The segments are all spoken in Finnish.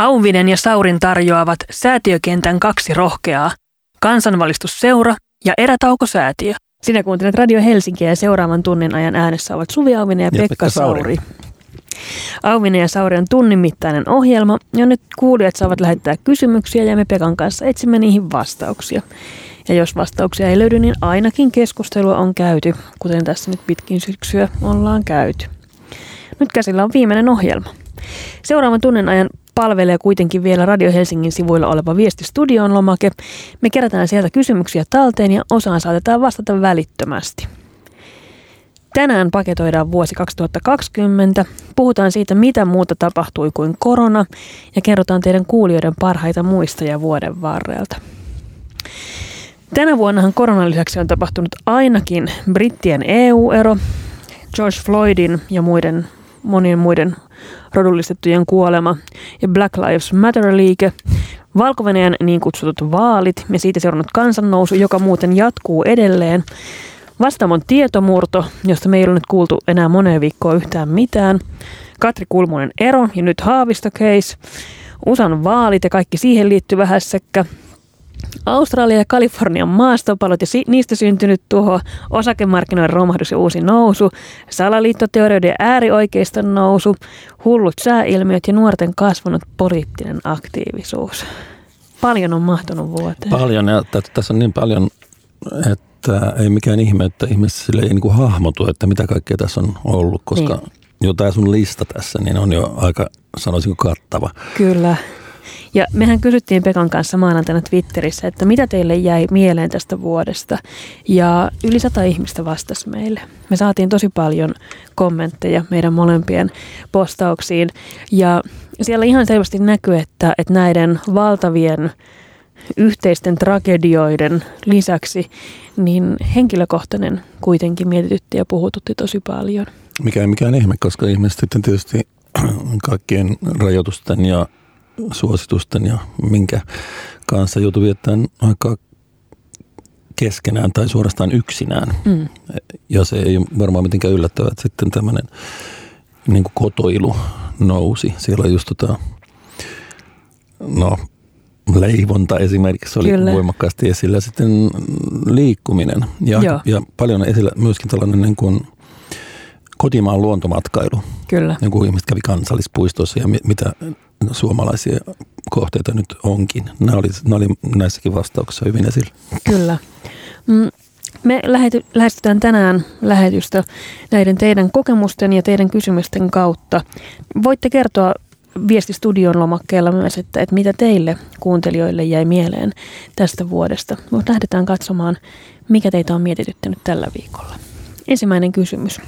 Auvinen ja Saurin tarjoavat säätiökentän kaksi rohkeaa, kansanvalistusseura ja erätaukosäätiö. Sinä kuuntelet Radio Helsinkiä ja seuraavan tunnin ajan äänessä ovat Suvi Auvinen ja, ja Pekka, Pekka Sauri. Sauri. Auvinen ja Sauri on tunnin mittainen ohjelma, jonne kuulijat saavat lähettää kysymyksiä ja me Pekan kanssa etsimme niihin vastauksia. Ja jos vastauksia ei löydy, niin ainakin keskustelua on käyty, kuten tässä nyt pitkin syksyä ollaan käyty. Nyt käsillä on viimeinen ohjelma. Seuraavan tunnin ajan palvelee kuitenkin vielä Radio Helsingin sivuilla oleva viesti studioon lomake. Me kerätään sieltä kysymyksiä talteen ja osaan saatetaan vastata välittömästi. Tänään paketoidaan vuosi 2020, puhutaan siitä, mitä muuta tapahtui kuin korona ja kerrotaan teidän kuulijoiden parhaita muistoja vuoden varrelta. Tänä vuonnahan koronan lisäksi on tapahtunut ainakin brittien EU-ero, George Floydin ja muiden, monien muiden rodullistettujen kuolema ja Black Lives Matter-liike, valko niin kutsutut vaalit ja siitä seurannut kansannousu, joka muuten jatkuu edelleen, Vastaamon tietomurto, josta me ei ole nyt kuultu enää moneen viikkoon yhtään mitään, Katri Kulmunen ero ja nyt Haavisto case, USAn vaalit ja kaikki siihen liittyvä hässäkkä, Australia ja Kalifornian maastopalot ja niistä syntynyt tuho, osakemarkkinoiden romahdus ja uusi nousu, salaliittoteorioiden äärioikeiston nousu, hullut sääilmiöt ja nuorten kasvanut poliittinen aktiivisuus. Paljon on mahtunut vuoteen. Paljon ja tässä on niin paljon, että ei mikään ihme, että ihmisille ei niin kuin hahmotu, että mitä kaikkea tässä on ollut, koska niin. jo tämä sun lista tässä niin on jo aika, sanoisinko, kattava. Kyllä. Ja mehän kysyttiin Pekan kanssa maanantaina Twitterissä, että mitä teille jäi mieleen tästä vuodesta. Ja yli sata ihmistä vastasi meille. Me saatiin tosi paljon kommentteja meidän molempien postauksiin. Ja siellä ihan selvästi näkyy, että, että näiden valtavien yhteisten tragedioiden lisäksi, niin henkilökohtainen kuitenkin mietitytti ja puhututti tosi paljon. Mikä ei mikään ihme, koska ihmiset sitten tietysti kaikkien rajoitusten ja suositusten ja minkä kanssa joutuu viettämään aikaa keskenään tai suorastaan yksinään. Mm. Ja se ei varmaan mitenkään yllättävää, että sitten tämmöinen niin kuin kotoilu nousi. Siellä just tota, no, leivonta esimerkiksi oli Kyllä. voimakkaasti esillä. Sitten liikkuminen ja, ja paljon esillä myöskin tällainen niin kuin kotimaan luontomatkailu. Kyllä. Niin kuin ihmiset kävi kansallispuistossa ja mitä suomalaisia kohteita nyt onkin. Nämä oli, nämä oli näissäkin vastauksissa hyvin esillä. Kyllä. Mm, me lähety, lähestytään tänään lähetystä näiden teidän kokemusten ja teidän kysymysten kautta. Voitte kertoa viestistudion lomakkeella myös, että, että mitä teille kuuntelijoille jäi mieleen tästä vuodesta. Mutta lähdetään katsomaan, mikä teitä on mietityttänyt tällä viikolla. Ensimmäinen kysymys.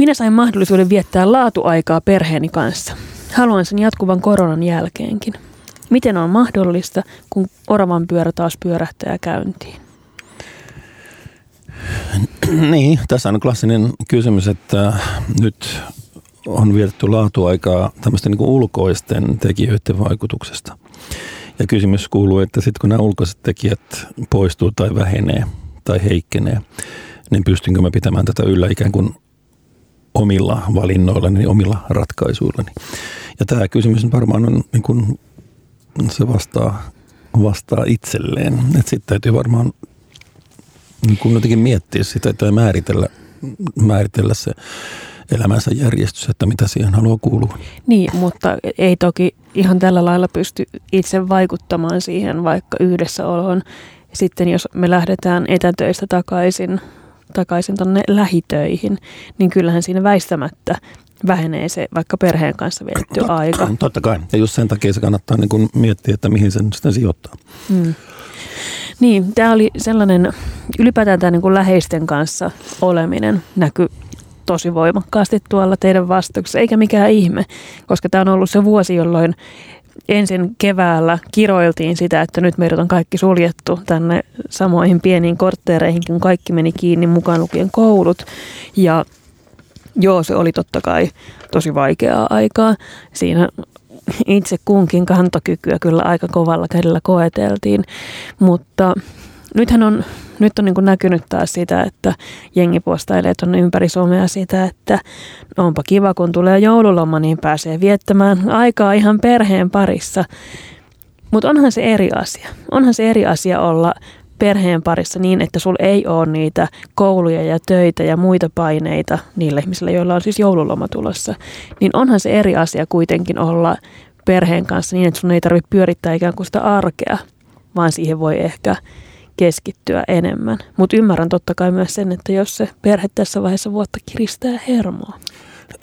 Minä sain mahdollisuuden viettää laatuaikaa perheeni kanssa. Haluan sen jatkuvan koronan jälkeenkin. Miten on mahdollista, kun oravan pyörä taas pyörähtää käyntiin? Niin, tässä on klassinen kysymys, että nyt on vietetty laatuaikaa tämmöisten niin ulkoisten tekijöiden vaikutuksesta. Ja kysymys kuuluu, että sitten kun nämä ulkoiset tekijät poistuu tai vähenee tai heikkenee, niin pystynkö mä pitämään tätä yllä ikään kuin omilla valinnoillani, omilla ratkaisuillani. Ja tämä kysymys varmaan on, niin kuin, se vastaa, vastaa itselleen. Että sitten täytyy varmaan niin kuin jotenkin miettiä sitä tai määritellä, määritellä se elämänsä järjestys, että mitä siihen haluaa kuulua. Niin, mutta ei toki ihan tällä lailla pysty itse vaikuttamaan siihen vaikka yhdessä oloon. Sitten jos me lähdetään etätöistä takaisin takaisin tuonne lähitöihin, niin kyllähän siinä väistämättä vähenee se vaikka perheen kanssa totta, aika. Totta kai. Ja just sen takia se kannattaa niin kuin miettiä, että mihin sen sitten sijoittaa. Mm. Niin, tämä oli sellainen, ylipäätään tämä niin kuin läheisten kanssa oleminen näkyy tosi voimakkaasti tuolla teidän vastauksessa, eikä mikään ihme, koska tämä on ollut se vuosi, jolloin ensin keväällä kiroiltiin sitä, että nyt meidät on kaikki suljettu tänne samoihin pieniin kortteereihin, kun kaikki meni kiinni mukaan lukien koulut. Ja joo, se oli totta kai tosi vaikeaa aikaa. Siinä itse kunkin kantokykyä kyllä aika kovalla kädellä koeteltiin, mutta nythän on Nyt on niin kuin näkynyt taas sitä, että jengi postailee tuonne ympäri somea sitä, että onpa kiva, kun tulee joululoma, niin pääsee viettämään aikaa ihan perheen parissa. Mutta onhan se eri asia. Onhan se eri asia olla perheen parissa niin, että sul ei ole niitä kouluja ja töitä ja muita paineita niille ihmisille, joilla on siis joululoma tulossa. Niin onhan se eri asia kuitenkin olla perheen kanssa niin, että sun ei tarvitse pyörittää ikään kuin sitä arkea, vaan siihen voi ehkä keskittyä enemmän. Mutta ymmärrän totta kai myös sen, että jos se perhe tässä vaiheessa vuotta kiristää hermoa.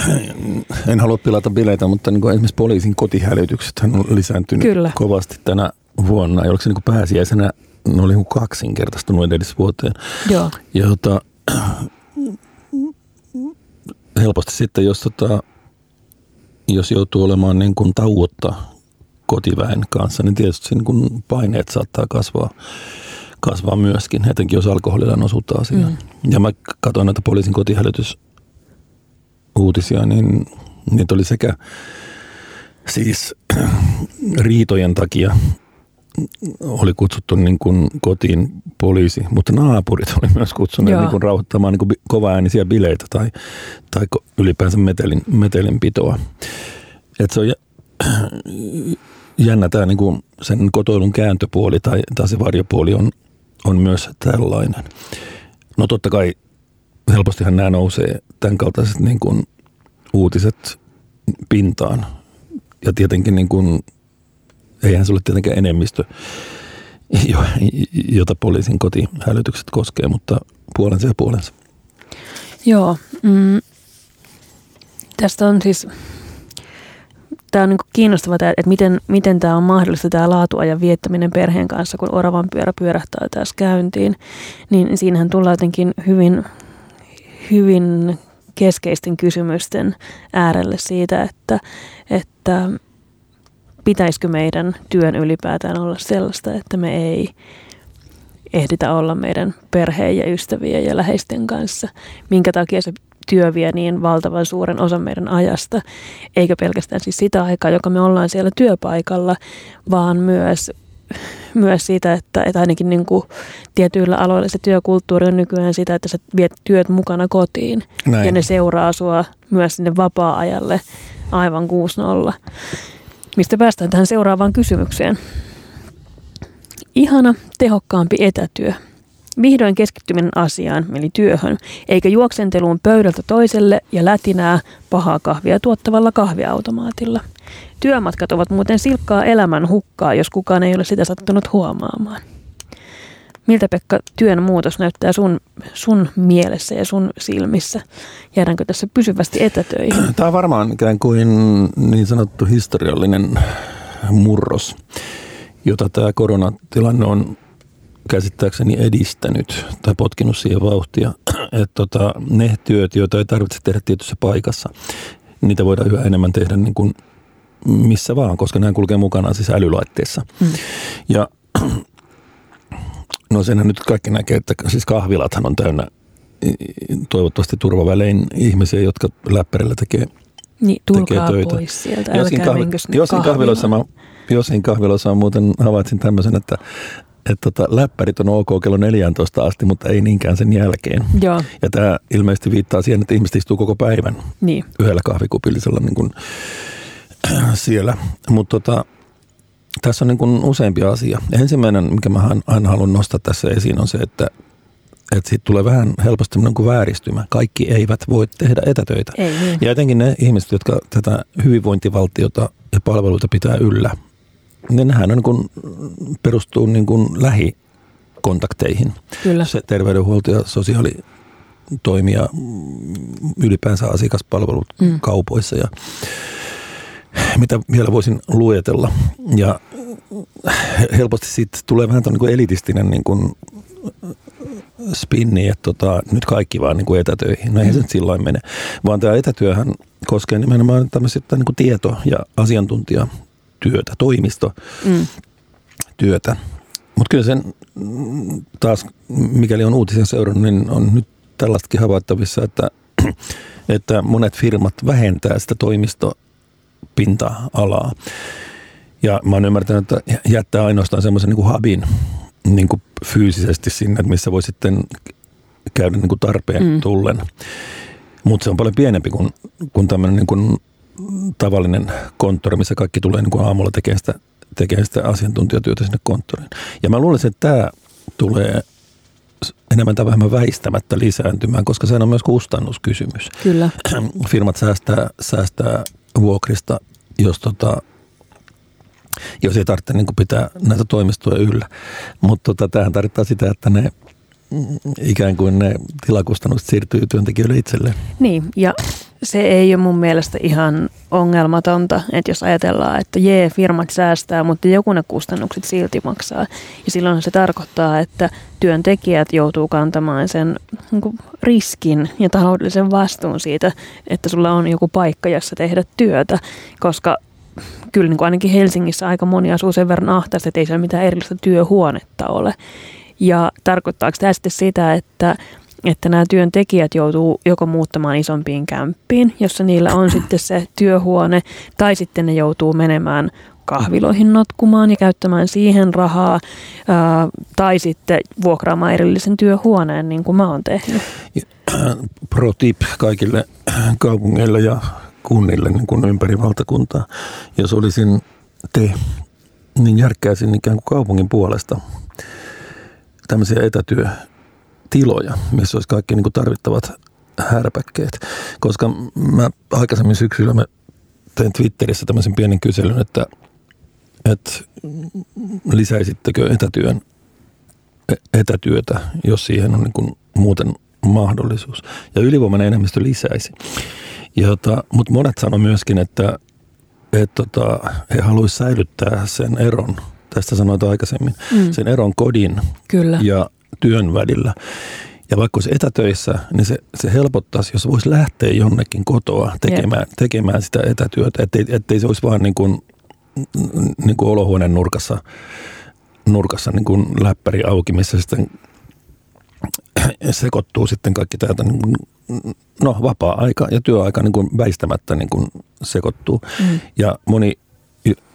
En halua pilata bileitä, mutta niin kuin esimerkiksi poliisin kotihälytykset on lisääntynyt Kyllä. kovasti tänä vuonna. Ja oliko se niin kuin pääsiäisenä, ne oli niin kaksinkertaistunut edellisvuoteen. Joo. Ja jota, helposti sitten, jos, tota, jos joutuu olemaan niin kuin tauotta kotiväen kanssa, niin tietysti niin kuin paineet saattaa kasvaa kasvaa myöskin, etenkin jos alkoholilla on osuutta asiaan. Mm. Ja mä katsoin näitä poliisin kotihälytysuutisia, niin niitä oli sekä siis riitojen takia oli kutsuttu niin kuin kotiin poliisi, mutta naapurit oli myös kutsuneet niin kuin rauhoittamaan niin kuin kovaäänisiä bileitä tai, tai ylipäänsä metelin, metelinpitoa. Et se on jännä tämä niin kuin sen kotoilun kääntöpuoli tai, tai se varjopuoli on, on myös tällainen. No totta kai helpostihan nämä nousee tämän kaltaiset niin kuin uutiset pintaan. Ja tietenkin niin kuin, eihän se ole tietenkään enemmistö, jota poliisin kotihälytykset koskee, mutta puolensa ja puolensa. Joo. Mm, tästä on siis tämä on niin kiinnostavaa, että miten, miten tämä on mahdollista, tämä laatuajan viettäminen perheen kanssa, kun oravan pyörä pyörähtää taas käyntiin. Niin siinähän tullaan jotenkin hyvin, hyvin keskeisten kysymysten äärelle siitä, että, että pitäisikö meidän työn ylipäätään olla sellaista, että me ei ehditä olla meidän perheen ja ystävien ja läheisten kanssa. Minkä takia se työ vie niin valtavan suuren osan meidän ajasta, eikä pelkästään siis sitä aikaa, joka me ollaan siellä työpaikalla, vaan myös myös siitä, että, että ainakin niin kuin tietyillä aloilla se työkulttuuri on nykyään sitä, että sä viet työt mukana kotiin. Näin. Ja ne seuraa sua myös sinne vapaa-ajalle aivan 6-0. Mistä päästään tähän seuraavaan kysymykseen. Ihana, tehokkaampi etätyö. Vihdoin keskittyminen asiaan, eli työhön, eikä juoksenteluun pöydältä toiselle ja lätinää pahaa kahvia tuottavalla kahviautomaatilla. Työmatkat ovat muuten silkkaa elämän hukkaa, jos kukaan ei ole sitä sattunut huomaamaan. Miltä Pekka työn muutos näyttää sun, sun mielessä ja sun silmissä? Jäädäänkö tässä pysyvästi etätöihin? Tämä on varmaan ikään kuin niin sanottu historiallinen murros, jota tämä koronatilanne on käsittääkseni edistänyt tai potkinut siihen vauhtia, että tota, ne työt, joita ei tarvitse tehdä tietyssä paikassa, niitä voidaan yhä enemmän tehdä niin kuin missä vaan, koska nämä kulkee mukana siis älylaitteessa. Hmm. Ja no senhän nyt kaikki näkee, että siis kahvilathan on täynnä toivottavasti turvavälein ihmisiä, jotka läppärillä tekee, niin, tekee töitä. pois sieltä, joskin, kahvi, joskin kahviloissa, mä, joskin kahviloissa on muuten havaitsin tämmöisen, että että tota, läppärit on ok kello 14 asti, mutta ei niinkään sen jälkeen. Joo. Ja tämä ilmeisesti viittaa siihen, että ihmiset istuu koko päivän niin. yhdellä kahvikupillisella niin kuin, äh, siellä. Mutta tota, tässä on niin kuin useampi asia. Ensimmäinen, mikä mä aina haluan nostaa tässä esiin, on se, että että siitä tulee vähän helposti niin kuin vääristymä. Kaikki eivät voi tehdä etätöitä. Ei, niin. Ja etenkin ne ihmiset, jotka tätä hyvinvointivaltiota ja palveluita pitää yllä, niin nehän on niin kuin, perustuu niin kuin lähikontakteihin. Kyllä. Se terveydenhuolto ja sosiaalitoimia, ylipäänsä asiakaspalvelut mm. kaupoissa ja mitä vielä voisin luetella. Ja helposti siitä tulee vähän niin kuin elitistinen niin kuin spinni, että tota, nyt kaikki vaan niin kuin etätöihin. No mm. se sillä mene. Vaan tämä etätyöhän koskee nimenomaan tämmöistä niin kuin tieto- ja asiantuntija työtä, toimistotyötä. Mm. Mutta kyllä sen taas, mikäli on uutisen seurannut, niin on nyt tällaistakin havaittavissa, että, että monet firmat vähentää sitä toimistopinta-alaa. Ja mä oon ymmärtänyt, että jättää ainoastaan semmoisen niin hubin niin kuin fyysisesti sinne, että missä voi sitten käydä niin kuin tarpeen mm. tullen. Mutta se on paljon pienempi kuin, kuin tämmöinen niin tavallinen konttori, missä kaikki tulee niin kuin aamulla tekemään sitä, tekemään sitä asiantuntijatyötä sinne konttoriin. Ja mä luulen, että tämä tulee enemmän tai vähemmän väistämättä lisääntymään, koska se on myös kustannuskysymys. Kyllä. Firmat säästää, säästää vuokrista, jos, tota, jos ei tarvitse niin pitää näitä toimistoja yllä. Mutta tota, tämähän tarkoittaa sitä, että ne ikään kuin ne tilakustannukset siirtyy työntekijöille itselleen. Niin, ja se ei ole mun mielestä ihan ongelmatonta, että jos ajatellaan, että jee, firmat säästää, mutta joku ne kustannukset silti maksaa. Ja silloin se tarkoittaa, että työntekijät joutuu kantamaan sen niin kuin riskin ja taloudellisen vastuun siitä, että sulla on joku paikka, jossa tehdä työtä, koska kyllä niin kuin ainakin Helsingissä aika moni asuu sen verran ahtaasti, että ei siellä mitään erillistä työhuonetta ole. Ja tarkoittaako tämä sitten sitä, että että nämä työntekijät joutuu joko muuttamaan isompiin kämppiin, jossa niillä on sitten se työhuone, tai sitten ne joutuu menemään kahviloihin notkumaan ja käyttämään siihen rahaa, ää, tai sitten vuokraamaan erillisen työhuoneen, niin kuin mä oon tehnyt. Pro tip kaikille kaupungeille ja kunnille niin kuin ympäri valtakuntaa. Jos olisin te, niin järkkäisin ikään kuin kaupungin puolesta tämmöisiä etätyötiloja, missä olisi kaikki niin kuin tarvittavat härpäkkeet. Koska mä aikaisemmin syksyllä mä tein Twitterissä tämmöisen pienen kyselyn, että, että lisäisittekö etätyön, e-, etätyötä, jos siihen on niin kuin muuten mahdollisuus. Ja ylivoimainen enemmistö lisäisi. Jota, mutta monet sanoi myöskin, että, että tota, he haluaisivat säilyttää sen eron – tästä sanoit aikaisemmin, mm. sen eron kodin Kyllä. ja työn välillä. Ja vaikka olisi etätöissä, niin se, se helpottaisi, jos voisi lähteä jonnekin kotoa tekemään, tekemään sitä etätyötä, ettei, ettei se olisi vaan niin kuin, niin kuin olohuoneen nurkassa, nurkassa niin kuin läppäri auki, missä sitten sekoittuu sitten kaikki täältä, niin no vapaa-aika ja työaika niin kuin väistämättä niin kuin sekoittuu. Mm. Ja moni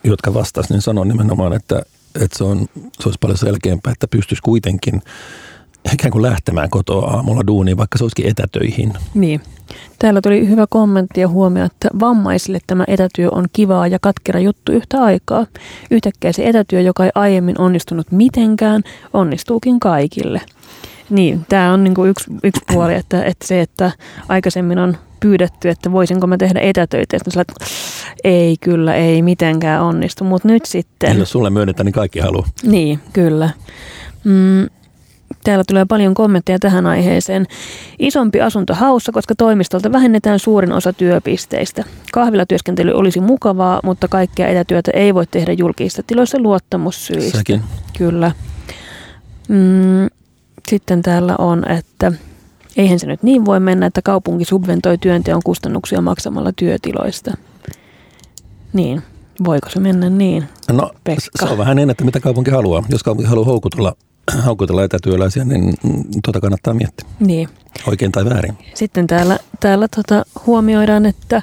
jotka vastasivat, niin sanoi nimenomaan, että, että se, on, se olisi paljon selkeämpää, että pystyisi kuitenkin ikään kuin lähtemään kotoa aamulla duuniin, vaikka se olisikin etätöihin. Niin. Täällä tuli hyvä kommentti ja huomio, että vammaisille tämä etätyö on kivaa ja katkera juttu yhtä aikaa. Yhtäkkiä se etätyö, joka ei aiemmin onnistunut mitenkään, onnistuukin kaikille. Niin, tämä on niinku yksi, yksi puoli, että, että se, että aikaisemmin on pyydetty, että voisinko mä tehdä etätöitä. Ja sitten ei kyllä, ei mitenkään onnistu, mutta nyt sitten... Jos sulle myönnetään, niin kaikki haluaa. Niin, kyllä. Mm, Täällä tulee paljon kommentteja tähän aiheeseen. Isompi asunto haussa, koska toimistolta vähennetään suurin osa työpisteistä. Kahvilatyöskentely olisi mukavaa, mutta kaikkea etätyötä ei voi tehdä julkisissa tiloissa luottamussyistä. Sekin. Kyllä. Mm, sitten täällä on, että eihän se nyt niin voi mennä, että kaupunki subventoi työnteon kustannuksia maksamalla työtiloista. Niin, voiko se mennä niin, No Pekka? se on vähän niin, että mitä kaupunki haluaa. Jos kaupunki haluaa houkutella, houkutella etätyöläisiä, niin tuota kannattaa miettiä. Niin. Oikein tai väärin. Sitten täällä, täällä tota, huomioidaan, että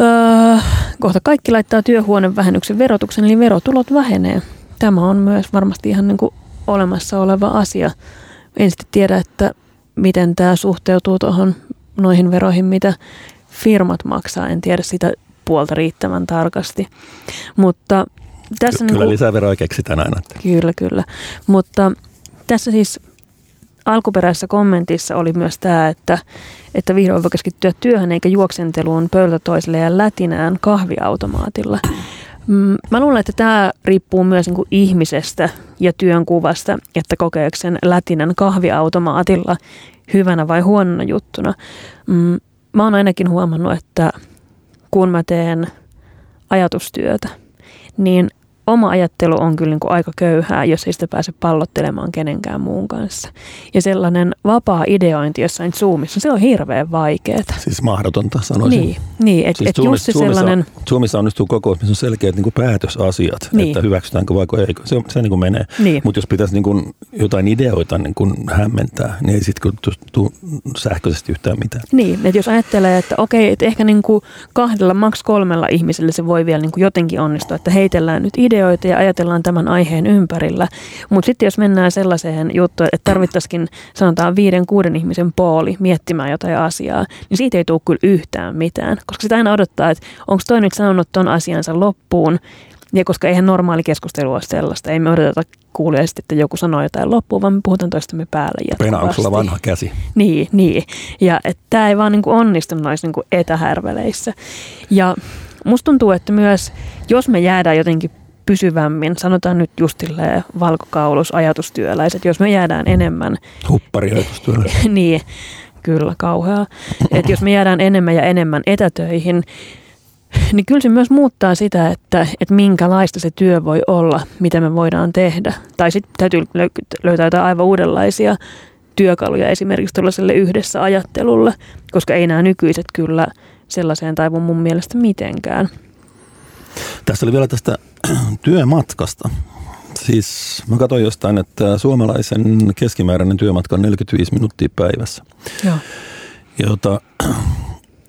öö, kohta kaikki laittaa työhuonevähennyksen verotuksen, eli verotulot vähenee. Tämä on myös varmasti ihan niin kuin olemassa oleva asia. En sitten tiedä, että miten tämä suhteutuu tuohon noihin veroihin, mitä firmat maksaa. En tiedä sitä puolta riittävän tarkasti. Mutta tässä Ky- kyllä niin kuin, lisää veroja keksitään aina. Kyllä, kyllä. Mutta tässä siis alkuperäisessä kommentissa oli myös tämä, että, että vihdoin voi keskittyä työhön eikä juoksenteluun pöydältä toiselle ja lätinään kahviautomaatilla. Mm, mä luulen, että tämä riippuu myös niin kuin ihmisestä ja työnkuvasta, että kokeeko sen lätinän kahviautomaatilla hyvänä vai huonona juttuna. Mm, mä oon ainakin huomannut, että kun mä teen ajatustyötä, niin oma ajattelu on kyllä niin kuin aika köyhää, jos ei sitä pääse pallottelemaan kenenkään muun kanssa. Ja sellainen vapaa ideointi jossain Zoomissa, se on hirveän vaikeaa. Siis mahdotonta sanoisin. Niin, niin että siis et just se sellainen... Zoomissa onnistuu kokous, missä on selkeät niin kuin päätösasiat, niin. että hyväksytäänkö vai ei. Se, se niin kuin menee. Niin. Mutta jos pitäisi niin kuin jotain ideoita niin kuin hämmentää, niin ei sitten tule sähköisesti yhtään mitään. Niin, että jos ajattelee, että okei, että ehkä niin kuin kahdella, maks kolmella ihmisellä se voi vielä niin kuin jotenkin onnistua, että heitellään nyt videoita ja ajatellaan tämän aiheen ympärillä. Mutta sitten jos mennään sellaiseen juttuun, että tarvittaisikin sanotaan viiden, kuuden ihmisen pooli miettimään jotain asiaa, niin siitä ei tule kyllä yhtään mitään. Koska sitä aina odottaa, että onko toi nyt sanonut ton asiansa loppuun, ja koska eihän normaali keskustelu ole sellaista, ei me odoteta kuulijaisesti, että joku sanoo jotain loppuun, vaan me puhutaan toistamme päälle jatkuvasti. Peena, onko sulla vanha käsi? Niin, niin. Ja tämä ei vaan niinku onnistu noissa niinku etähärveleissä. Ja musta tuntuu, että myös jos me jäädään jotenkin pysyvämmin, sanotaan nyt just valkokaulus, ajatustyöläiset, jos me jäädään enemmän... Huppariajatustyöläiset. niin, kyllä kauheaa. että jos me jäädään enemmän ja enemmän etätöihin, niin kyllä se myös muuttaa sitä, että, että minkälaista se työ voi olla, mitä me voidaan tehdä. Tai sitten täytyy löytää jotain aivan uudenlaisia työkaluja esimerkiksi tuollaiselle yhdessä ajattelulle, koska ei nämä nykyiset kyllä sellaiseen taivu mun mielestä mitenkään. Tässä oli vielä tästä työmatkasta. Siis mä katsoin jostain, että suomalaisen keskimääräinen työmatka on 45 minuuttia päivässä. Joo. Jota,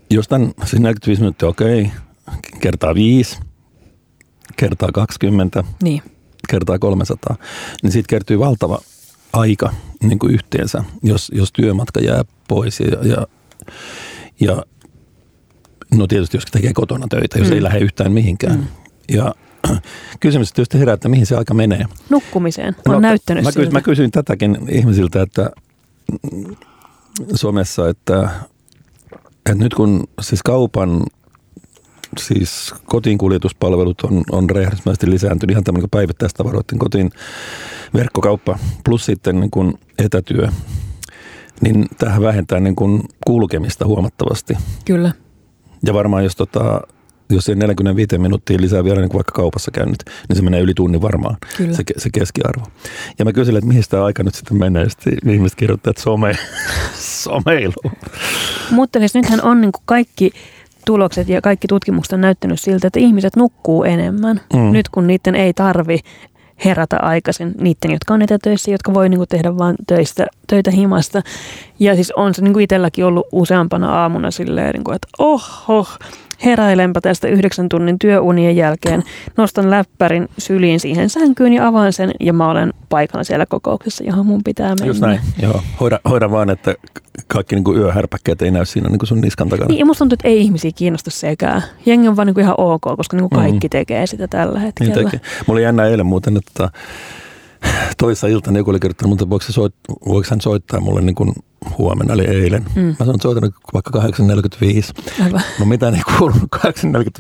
jostain, siis 45 minuuttia, okei, okay, kertaa 5, kertaa 20, niin. kertaa 300, niin siitä kertyy valtava aika niin kuin yhteensä, jos, jos työmatka jää pois ja, ja, ja no tietysti jos tekee kotona töitä, jos mm. ei lähde yhtään mihinkään. Mm. Ja kysymys tietysti herää, että mihin se aika menee. Nukkumiseen, on no, näyttänyt mä, kysyin, mä kysyin tätäkin ihmisiltä, että Suomessa, että, että nyt kun siis kaupan siis kotiin kuljetuspalvelut on, on räjähdysmäisesti lisääntynyt, ihan tämmöinen päivittäistavaroiden kotiin verkkokauppa plus sitten niin kuin etätyö, niin tähän vähentää niin kuin kulkemista huomattavasti. Kyllä. Ja varmaan jos tota, jos se 45 minuuttia lisää vielä niin kuin vaikka kaupassa käynyt, niin se menee yli tunnin varmaan, se, se keskiarvo. Ja mä kysyin, että mihin tämä aika nyt sitten menee, sitten ihmiset kirjoittaa, että some, someilu. Mutta siis nythän on niin kuin kaikki tulokset ja kaikki tutkimukset on näyttänyt siltä, että ihmiset nukkuu enemmän. Mm. Nyt kun niiden ei tarvi herätä aikaisin, niiden, jotka on etätöissä, jotka voi niinku tehdä vain töistä, töitä himasta. Ja siis on se niinku itselläkin ollut useampana aamuna silleen, niinku, että oho, heräilenpä tästä yhdeksän tunnin työunien jälkeen, nostan läppärin syliin siihen sänkyyn ja avaan sen ja mä olen paikalla siellä kokouksessa, johon mun pitää mennä. Just näin, joo. Hoida, hoida vaan, että kaikki niin kuin yöhärpäkkeet ei näy siinä niin kuin sun niskan takana. Niin, ja musta tuntuu, että ei ihmisiä kiinnosta sekään. Jengi on vaan niin kuin ihan ok, koska niin kuin kaikki mm. tekee sitä tällä hetkellä. Niin tekee. Mulla oli jännä eilen muuten, että toissa iltana joku oli kertonut, mutta voiko, soit, voiko hän soittaa mulle niin kuin huomenna, eli eilen. Mm. Mä sanoin, että soitan vaikka 8.45. Aivan. No mitä ei kuulunut 8.45,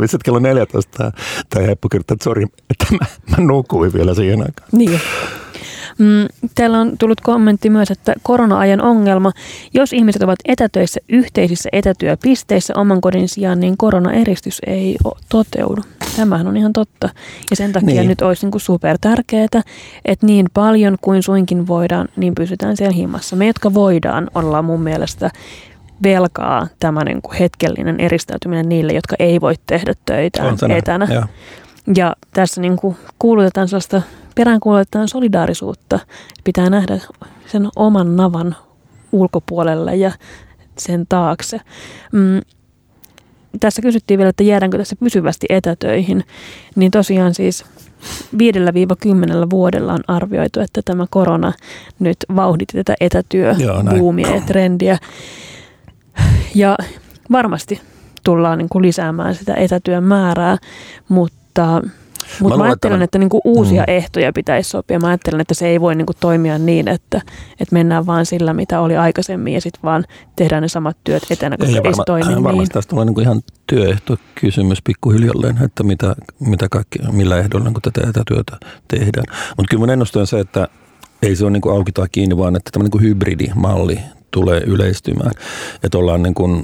että kello 14 tämä Heppu kirjoittaa, että sori, että mä, mä nukuin vielä siihen aikaan. Niin. Mm, täällä on tullut kommentti myös, että korona-ajan ongelma, jos ihmiset ovat etätöissä yhteisissä etätyöpisteissä oman kodin sijaan, niin koronaeristys ei toteudu. Tämähän on ihan totta. Ja sen takia niin. nyt olisi niin super tärkeää, että niin paljon kuin suinkin voidaan, niin pysytään siellä himmassa. Me, jotka voidaan, ollaan mun mielestä velkaa tämä niin kuin hetkellinen eristäytyminen niille, jotka ei voi tehdä töitä etänä. Ja. ja tässä niin kuin kuulutetaan sellaista peräänkuulutetaan solidaarisuutta. Pitää nähdä sen oman navan ulkopuolelle ja sen taakse. Mm, tässä kysyttiin vielä, että jäädäänkö tässä pysyvästi etätöihin. Niin tosiaan siis 5-10 vuodella on arvioitu, että tämä korona nyt vauhditti tätä etätyöbuumia ja trendiä. Ja varmasti tullaan niin kuin lisäämään sitä etätyön määrää, mutta mutta mä, mä ajattelen, että niinku uusia mm. ehtoja pitäisi sopia. Mä ajattelen, että se ei voi niinku toimia niin, että, että mennään vaan sillä, mitä oli aikaisemmin ja sitten vaan tehdään ne samat työt etänä, koska ei, ei varma, se toimi varmasti niin. tästä tulee niinku ihan työehtokysymys pikkuhiljalleen, että mitä, mitä kaikki, millä ehdolla niinku tätä etätyötä tehdään. Mutta kyllä mun ennuste on se, että ei se ole niin auki tai kiinni, vaan että tämmöinen niin hybridimalli tulee yleistymään. Että ollaan niin kuin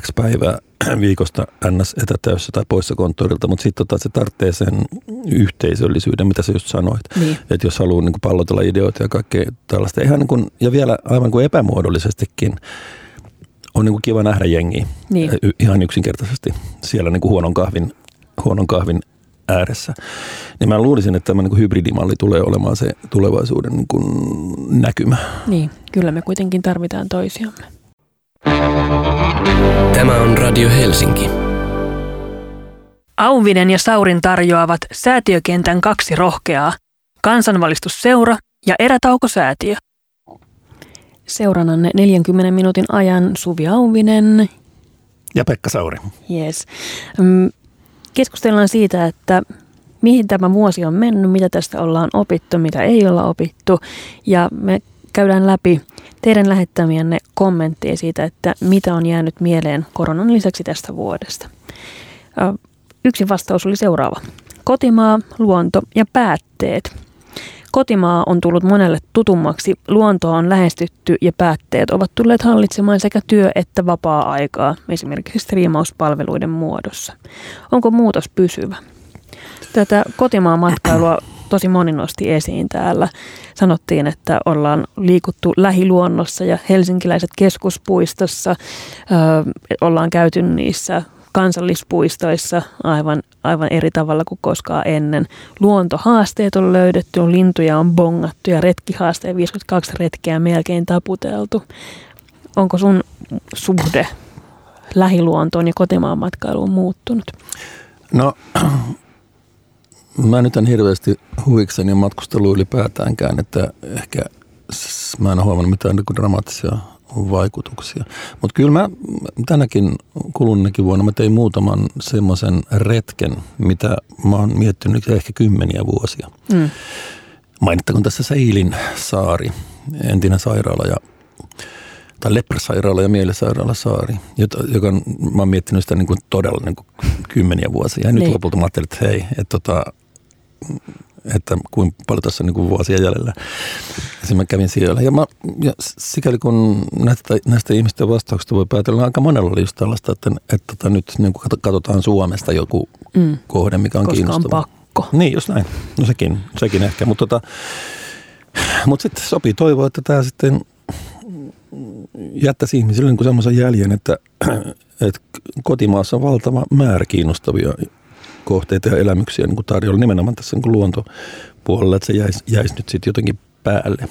X päivää viikosta ns. etätäyssä tai poissa konttorilta, mutta sitten tota, se tarvitsee sen yhteisöllisyyden, mitä sä just sanoit. Niin. Että jos haluaa niin pallotella ideoita ja kaikkea tällaista. Ihan niin kuin, ja vielä aivan kuin epämuodollisestikin on niin kuin kiva nähdä jengiä niin. ihan yksinkertaisesti siellä niin kuin huonon kahvin, huonon kahvin ääressä. Niin mä luulisin, että tämä niin hybridimalli tulee olemaan se tulevaisuuden niin kuin näkymä. Niin, kyllä me kuitenkin tarvitaan toisiamme. Tämä on Radio Helsinki. Auvinen ja Saurin tarjoavat säätiökentän kaksi rohkeaa, kansanvalistusseura ja erätaukosäätiö. Seurannanne 40 minuutin ajan Suvi Auvinen. Ja Pekka Sauri. Yes. Mm, keskustellaan siitä, että mihin tämä vuosi on mennyt, mitä tästä ollaan opittu, mitä ei olla opittu. Ja me käydään läpi teidän lähettämiänne kommentteja siitä, että mitä on jäänyt mieleen koronan lisäksi tästä vuodesta. Yksi vastaus oli seuraava. Kotimaa, luonto ja päätteet. Kotimaa on tullut monelle tutummaksi, luontoa on lähestytty ja päätteet ovat tulleet hallitsemaan sekä työ- että vapaa-aikaa, esimerkiksi striimauspalveluiden muodossa. Onko muutos pysyvä? Tätä kotimaan matkailua tosi moni nosti esiin täällä. Sanottiin, että ollaan liikuttu lähiluonnossa ja helsinkiläiset keskuspuistossa, ollaan käyty niissä kansallispuistoissa aivan, aivan eri tavalla kuin koskaan ennen. Luontohaasteet on löydetty, lintuja on bongattu ja retkihaasteet 52 retkeä melkein taputeltu. Onko sun suhde lähiluontoon ja kotimaan matkailuun muuttunut? No mä nyt en hirveästi huvikseni matkustelu ylipäätäänkään, että ehkä mä en huomannut mitään niin dramaattisia vaikutuksia. Mutta kyllä mä tänäkin kulunnekin vuonna mä tein muutaman semmoisen retken, mitä mä oon miettinyt ehkä kymmeniä vuosia. Mm. Mainittakoon tässä Seilin saari, entinen sairaala ja tai leprasairaala ja mielisairaala saari, jota, joka mä oon miettinyt sitä niin kuin todella niin kuin kymmeniä vuosia. Ja nyt niin. lopulta mä ajattelin, että hei, että tota, että kuin paljon tässä on niin kuin vuosia jäljellä. Ja mä kävin siellä. Ja, mä, ja sikäli kun näistä, näistä ihmisten vastauksista voi päätellä, aika monella oli just tällaista, että, että, että että nyt niin kuin katsotaan Suomesta joku mm. kohde, mikä on Koska kiinnostava. on pakko. Niin, just näin. No sekin, sekin ehkä. Mutta tota, mut sitten sopii toivoa, että tämä sitten jättäisi ihmisille niin semmoisen jäljen, että, että kotimaassa on valtava määrä kiinnostavia kohteita ja elämyksiä niin kuin tarjolla nimenomaan tässä niin kuin luontopuolella, että se jäisi, jäisi nyt sitten jotenkin päälle.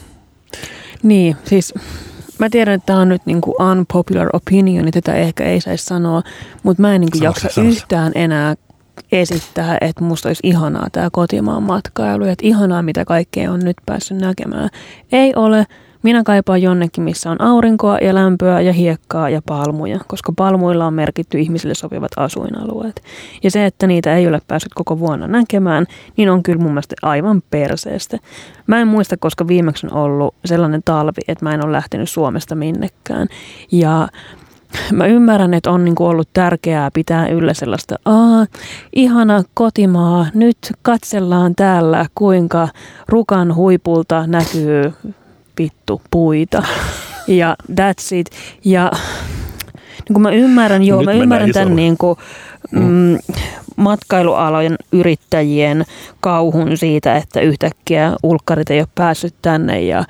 Niin, siis mä tiedän, että tämä on nyt niin kuin unpopular opinion, että tätä ehkä ei saisi sanoa, mutta mä en niin kuin jaksa yhtään enää esittää, että musta olisi ihanaa tämä kotimaan matkailu, että ihanaa mitä kaikkea on nyt päässyt näkemään. Ei ole, minä kaipaan jonnekin, missä on aurinkoa ja lämpöä ja hiekkaa ja palmuja, koska palmuilla on merkitty ihmisille sopivat asuinalueet. Ja se, että niitä ei ole päässyt koko vuonna näkemään, niin on kyllä mun mielestä aivan perseestä. Mä en muista, koska viimeksi on ollut sellainen talvi, että mä en ole lähtenyt Suomesta minnekään. Ja mä ymmärrän, että on niinku ollut tärkeää pitää yllä sellaista, aa, ihana kotimaa, nyt katsellaan täällä, kuinka rukan huipulta näkyy vittu puita. Ja that's it. Ja niin kuin mä ymmärrän, joo, Nyt mä ymmärrän tämän niin kuin, mm, mm, matkailualojen yrittäjien kauhun siitä, että yhtäkkiä ulkkarit ei ole päässyt tänne ja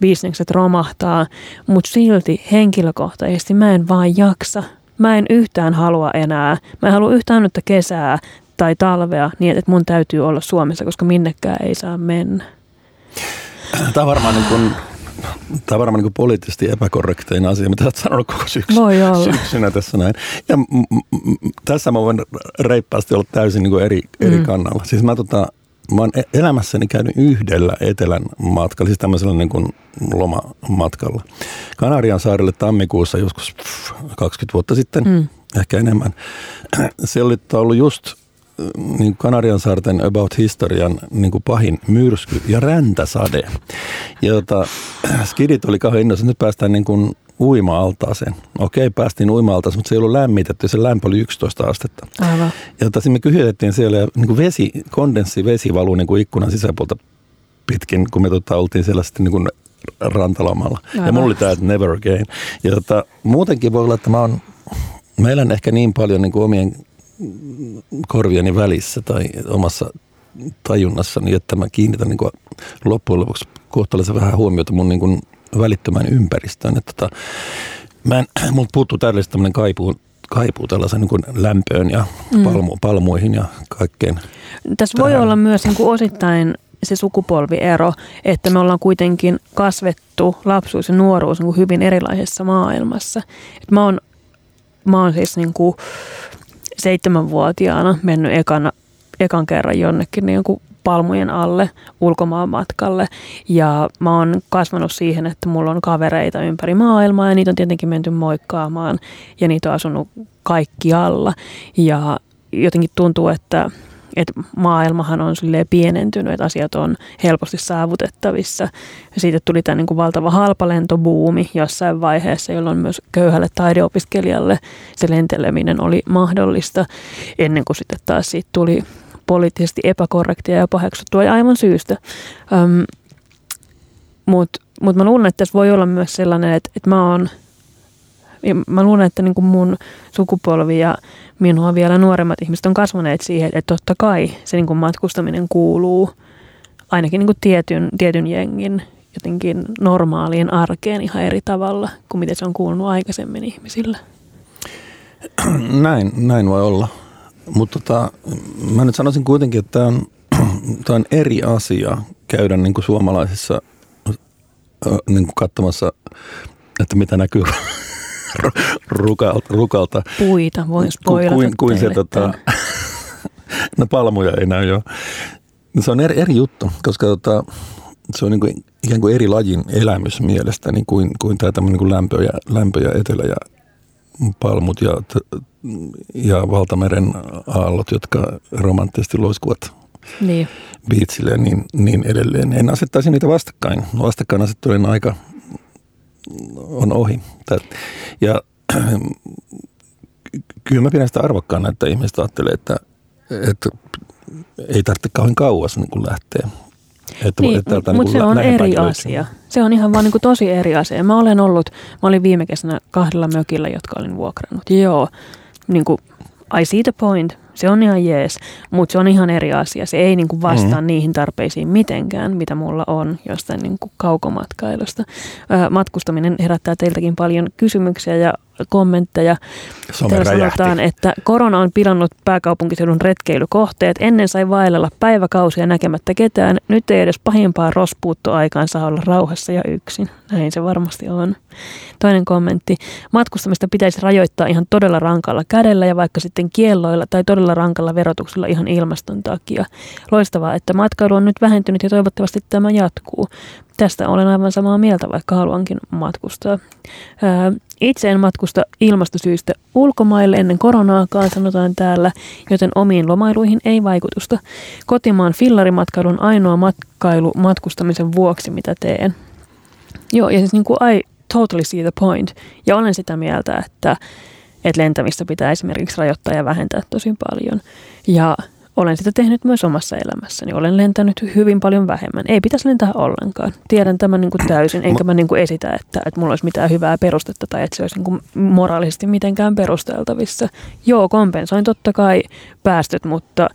bisnekset romahtaa, mutta silti henkilökohtaisesti mä en vaan jaksa. Mä en yhtään halua enää. Mä en halua yhtään nyt kesää tai talvea niin, että mun täytyy olla Suomessa, koska minnekään ei saa mennä. Tämä on varmaan, niin kuin, tämä on varmaan niin kuin poliittisesti epäkorrektein asia, mitä olet sanonut koko syksy, syksynä tässä näin. Ja m- m- tässä mä voin reippaasti olla täysin niin kuin eri, eri mm. kannalla. Siis mä, tota, mä oon e-, elämässäni käynyt yhdellä etelän matkalla, siis tämmöisellä niin kuin lomamatkalla. Kanarian saarelle tammikuussa joskus pff, 20 vuotta sitten, mm. ehkä enemmän. Se oli ollut just niin Kanarian saarten about historian niin kuin pahin myrsky ja räntäsade. Ja tota, skidit oli kauhean innossa, nyt päästään niin kuin uima-altaaseen. Okei, päästiin uima-altaaseen, mutta se ei ollut lämmitetty, se lämpö oli 11 astetta. Aivan. Ja tota, me kyhytettiin siellä ja niin kuin vesi, kondenssivesi valui niin kuin ikkunan sisäpuolta pitkin, kun me tota, oltiin siellä sitten niin kuin rantalomalla. Aivan. Ja mulla oli tämä, että never again. Ja tota, muutenkin voi olla, että mä oon, mä elän ehkä niin paljon niin kuin omien korviani välissä tai omassa tajunnassani, että mä kiinnitän niin kuin loppujen lopuksi kohtalaisen vähän huomiota mun niin kuin välittömään ympäristöön. Että tota, mä en, multa puuttuu täydellisesti tämmöinen kaipuu, kaipuu tällaisen niin lämpöön ja mm. palmu, palmuihin ja kaikkeen. Tässä tähän. voi olla myös niin kuin osittain se sukupolviero, että me ollaan kuitenkin kasvettu lapsuus ja nuoruus niin kuin hyvin erilaisessa maailmassa. Et mä oon, mä oon siis niin kuin seitsemänvuotiaana mennyt ekana, ekan kerran jonnekin niin kuin palmujen alle ulkomaan matkalle. Ja mä oon kasvanut siihen, että mulla on kavereita ympäri maailmaa ja niitä on tietenkin menty moikkaamaan ja niitä on asunut kaikkialla. Ja jotenkin tuntuu, että että maailmahan on pienentynyt, että asiat on helposti saavutettavissa. Ja siitä tuli tämä niin kuin valtava halpalentobuumi jossain vaiheessa, jolloin myös köyhälle taideopiskelijalle se lenteleminen oli mahdollista, ennen kuin sitten taas siitä tuli poliittisesti epäkorrektia ja paheksuttua ja aivan syystä. Um, Mutta mut mä luulen, että tässä voi olla myös sellainen, että, että mä oon mä luulen, että niin kuin mun sukupolvi ja minua vielä nuoremmat ihmiset on kasvaneet siihen, että totta kai se niin kuin matkustaminen kuuluu ainakin niin kuin tietyn, tietyn jengin jotenkin normaaliin arkeen ihan eri tavalla kuin miten se on kuulunut aikaisemmin ihmisille. Näin, näin voi olla. Mutta tota, mä nyt sanoisin kuitenkin, että tämä on, on eri asia käydä niin kuin suomalaisissa niin kuin katsomassa, että mitä näkyy rukalta, rukalta. Puita, voin spoilata kuin, kuin se, tota, no palmuja ei näy jo. Se on eri, eri juttu, koska tota, se on niin kuin, ikään kuin eri lajin elämys mielestäni niin kuin, kuin tämä tämmöinen niin lämpö, ja, lämpö ja etelä ja palmut ja, ja valtameren aallot, jotka romanttisesti loiskuvat niin. biitsille ja niin, niin edelleen. En asettaisi niitä vastakkain. Vastakkainasettelun aika on ohi. Ja kyllä mä pidän sitä arvokkaana, että ihmiset ajattelee, että, että ei tarvitse kauhean kauas niin kuin lähteä. Että, niin, että mutta niin se on eri asia. Se on ihan vaan niin kuin tosi eri asia. Mä olen ollut, mä olin viime kesänä kahdella mökillä, jotka olin vuokrannut. Joo, niin kuin, I see the point. Se on ihan jees, mutta se on ihan eri asia. Se ei niin kuin vastaa mm. niihin tarpeisiin mitenkään, mitä mulla on jostain niin kuin kaukomatkailusta. matkustaminen herättää teiltäkin paljon kysymyksiä ja kommentteja. Täällä sanotaan, että korona on pilannut pääkaupunkiseudun retkeilykohteet. Ennen sai vaellella päiväkausia näkemättä ketään. Nyt ei edes pahimpaa rospuuttoaikaan saa olla rauhassa ja yksin. Näin se varmasti on. Toinen kommentti. Matkustamista pitäisi rajoittaa ihan todella rankalla kädellä ja vaikka sitten kielloilla tai todella rankalla verotuksella ihan ilmaston takia. Loistavaa, että matkailu on nyt vähentynyt ja toivottavasti tämä jatkuu. Tästä olen aivan samaa mieltä, vaikka haluankin matkustaa. Itse en matkusta ilmastosyistä ulkomaille ennen koronaakaan, sanotaan täällä, joten omiin lomailuihin ei vaikutusta. Kotimaan fillarimatkailun ainoa matkailu matkustamisen vuoksi, mitä teen. Joo, ja siis niin kuin I totally see the point. Ja olen sitä mieltä, että, että lentämistä pitää esimerkiksi rajoittaa ja vähentää tosi paljon. Ja olen sitä tehnyt myös omassa elämässäni. Olen lentänyt hyvin paljon vähemmän. Ei pitäisi lentää ollenkaan. Tiedän tämän niin kuin täysin, enkä mä niin kuin esitä, että, että mulla olisi mitään hyvää perustetta tai että se olisi niin kuin moraalisesti mitenkään perusteltavissa. Joo, kompensoin totta kai päästöt, mutta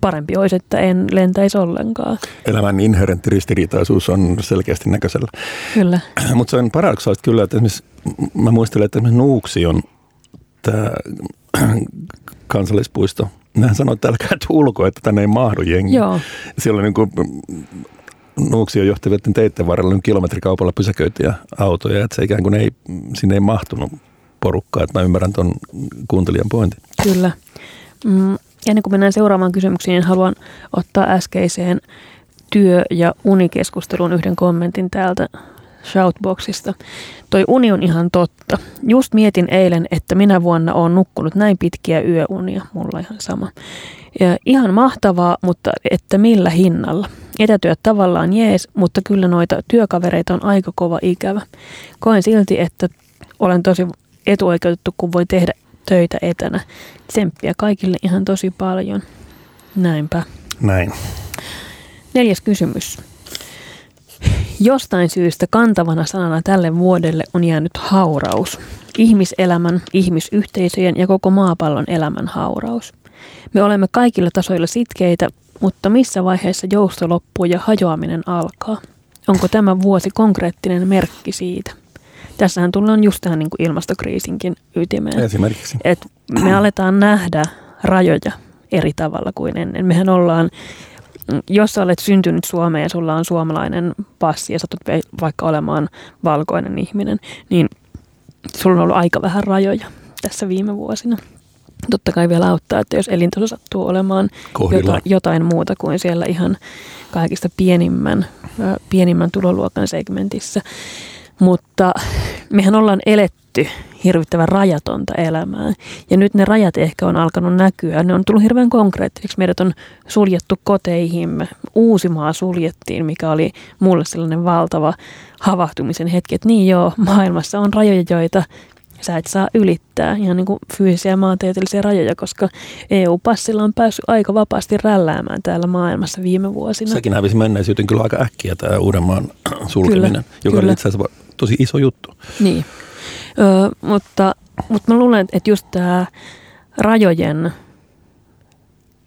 parempi olisi, että en lentäisi ollenkaan. Elämän inherentti ristiriitaisuus on selkeästi näköisellä. Kyllä. Mutta se on paradoksaalista kyllä, että esimerkiksi mä muistelen, että esimerkiksi Nuuksi on tämä kansallispuisto, Nehän sanoi, että älkää ulkoa, että tänne ei mahdu jengi. Joo. Siellä niin kuin Nuuksion johtavien teitten varrella niin kilometrikaupalla pysäköityjä autoja, että se ikään kuin ei, sinne ei mahtunut porukkaa, että mä ymmärrän tuon kuuntelijan pointin. Kyllä. Mm, ennen kuin mennään seuraavaan kysymyksiin, niin haluan ottaa äskeiseen työ- ja unikeskusteluun yhden kommentin täältä Shoutboxista. Toi uni on ihan totta. Just mietin eilen, että minä vuonna olen nukkunut näin pitkiä yöunia. Mulla ihan sama. Ja ihan mahtavaa, mutta että millä hinnalla. Etätyöt tavallaan jees, mutta kyllä noita työkavereita on aika kova ikävä. Koen silti, että olen tosi etuoikeutettu, kun voi tehdä töitä etänä. Tsemppiä kaikille ihan tosi paljon. Näinpä. Näin. Neljäs kysymys. Jostain syystä kantavana sanana tälle vuodelle on jäänyt hauraus. Ihmiselämän, ihmisyhteisöjen ja koko maapallon elämän hauraus. Me olemme kaikilla tasoilla sitkeitä, mutta missä vaiheessa jousto loppuu ja hajoaminen alkaa? Onko tämä vuosi konkreettinen merkki siitä? Tässähän tullaan just tähän niin kuin ilmastokriisinkin ytimeen. Esimerkiksi. Et me aletaan nähdä rajoja eri tavalla kuin ennen. Mehän ollaan jos sä olet syntynyt Suomeen ja sulla on suomalainen passi ja satut vaikka olemaan valkoinen ihminen, niin sulla on ollut aika vähän rajoja tässä viime vuosina. totta kai vielä auttaa, että jos elintaso sattuu olemaan jota, jotain muuta kuin siellä ihan kaikista pienimmän, pienimmän tuloluokan segmentissä. Mutta mehän ollaan eletty hirvittävän rajatonta elämää. Ja nyt ne rajat ehkä on alkanut näkyä. Ne on tullut hirveän konkreettisiksi. Meidät on suljettu koteihimme. Uusimaa suljettiin, mikä oli mulle sellainen valtava havahtumisen hetki, että niin joo, maailmassa on rajoja, joita sä et saa ylittää ihan niin kuin fyysisiä maantieteellisiä rajoja, koska EU-passilla on päässyt aika vapaasti rälläämään täällä maailmassa viime vuosina. Sekin hävisi menneisyyteen kyllä aika äkkiä tämä Uudenmaan sulkeminen, kyllä, joka kyllä. oli itse asiassa tosi iso juttu. Niin, Ö, mutta, mutta mä luulen, että just tämä rajojen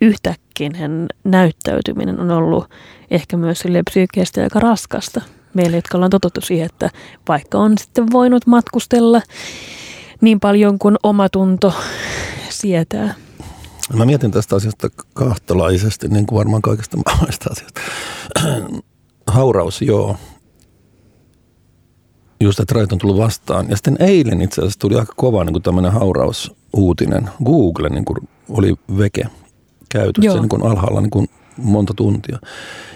yhtäkkinen näyttäytyminen on ollut ehkä myös sille psyykkeesti aika raskasta meille, jotka ollaan totuttu siihen, että vaikka on sitten voinut matkustella niin paljon kuin omatunto sietää. Mä mietin tästä asiasta kahtalaisesti, niin kuin varmaan kaikista mahdollisista asioista. Hauraus, joo. Just, että rajat on tullut vastaan. Ja sitten eilen itse asiassa tuli aika kova niin kuin tämmöinen haurausuutinen. Google niin kuin oli veke käytössä niin kuin alhaalla niin kuin monta tuntia.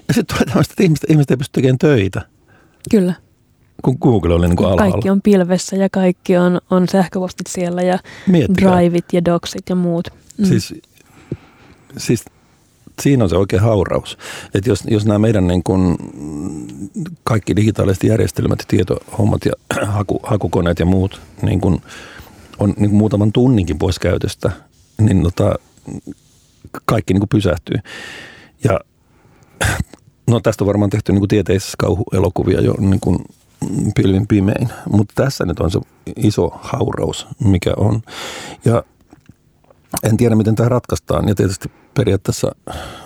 Ja sitten tulee tämmöistä, että ihmiset, ihmiset ei pysty tekemään töitä. Kyllä. Kun Google oli niin kuin alhaalla. Kaikki on pilvessä ja kaikki on, on sähköpostit siellä ja Miettikää. driveit ja doksit ja muut. Mm. Siis, siis siinä on se oikea hauraus. Että jos, jos nämä meidän niin kuin kaikki digitaaliset järjestelmät tietohommat ja haku, hakukoneet ja muut niin kuin on niin kuin muutaman tunninkin pois käytöstä, niin tota, kaikki niin kuin pysähtyy. Ja no tästä on varmaan tehty niin kuin tieteisissä kauhuelokuvia jo niin kuin pilvin pimein, mutta tässä nyt on se iso hauraus, mikä on. Ja en tiedä, miten tämä ratkaistaan. Ja tietysti periaatteessa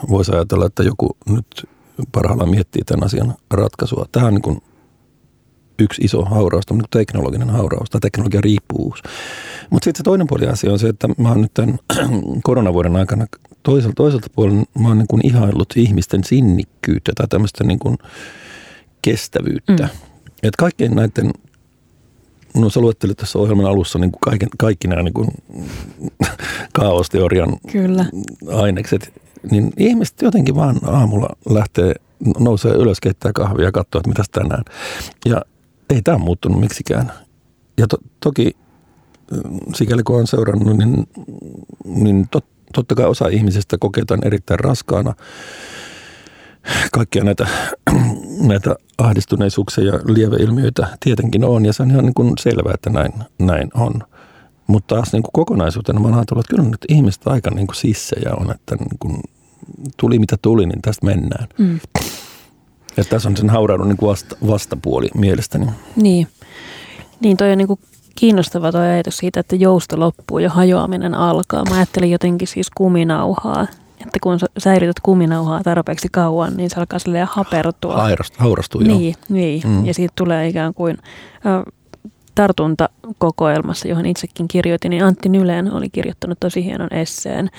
voisi ajatella, että joku nyt parhaillaan miettii tämän asian ratkaisua. Tämä on niin kuin yksi iso hauraus, niin teknologinen hauraus tai teknologian riippuvuus. Mutta sitten se toinen puoli asia on se, että mä oon nyt tämän koronavuoden aikana toiselta, toiselta puolella mä oon niin kuin ihaillut ihmisten sinnikkyyttä tai tämmöistä niin kuin kestävyyttä. Mm. Et kaikkien näiden No sä luettelit tässä ohjelman alussa niin kuin kaiken, kaikki nämä niin kuin kaosteorian Kyllä. ainekset. Niin ihmiset jotenkin vaan aamulla lähtee, nousee ylös, keittää kahvia ja katsoo, että mitäs tänään. Ja ei tämä muuttunut miksikään. Ja to, toki sikäli kun on seurannut, niin, niin tot, totta kai osa ihmisistä kokee tämän erittäin raskaana. Kaikkia näitä, näitä ahdistuneisuuksia ja lieveilmiöitä tietenkin on, ja se on ihan niin kuin selvää, että näin, näin on. Mutta taas niin kuin kokonaisuutena mä oon ajatellut, että kyllä nyt ihmiset aika niin kuin sissejä on, että niin kuin tuli mitä tuli, niin tästä mennään. Mm. Ja tässä on sen hauraudun niin kuin vasta, vastapuoli mielestäni. Niin. Niin toi on niin kuin kiinnostava tuo ajatus siitä, että jousto loppuu ja hajoaminen alkaa. Mä ajattelin jotenkin siis kuminauhaa, että kun säilytät kuminauhaa tarpeeksi kauan, niin se alkaa silleen hapertua. Hairastuu, haurastuu, Niin, niin. Mm. ja siitä tulee ikään kuin äh, tartuntakokoelmassa, johon itsekin kirjoitin, niin Antti Nyleen oli kirjoittanut tosi hienon esseen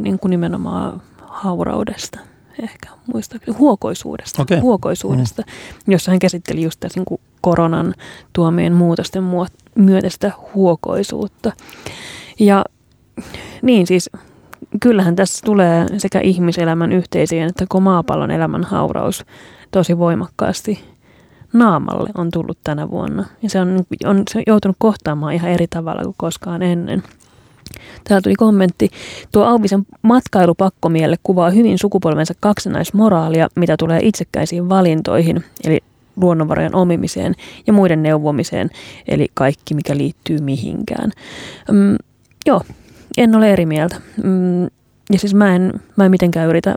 niin kuin nimenomaan hauraudesta ehkä muistaakseni, huokoisuudesta, okay. huokoisuudesta mm. jossa hän käsitteli just tässä niin koronan tuomien muutosten myötä huokoisuutta. Ja niin siis kyllähän tässä tulee sekä ihmiselämän yhteisöjen että koko maapallon elämän hauraus tosi voimakkaasti naamalle on tullut tänä vuonna. Ja se on, on, se on joutunut kohtaamaan ihan eri tavalla kuin koskaan ennen. Täällä tuli kommentti. Tuo Auvisen matkailupakkomielle kuvaa hyvin sukupolvensa kaksinaismoraalia, mitä tulee itsekkäisiin valintoihin, eli luonnonvarojen omimiseen ja muiden neuvomiseen, eli kaikki, mikä liittyy mihinkään. Mm, joo, en ole eri mieltä. Mm, ja siis mä en, mä en mitenkään yritä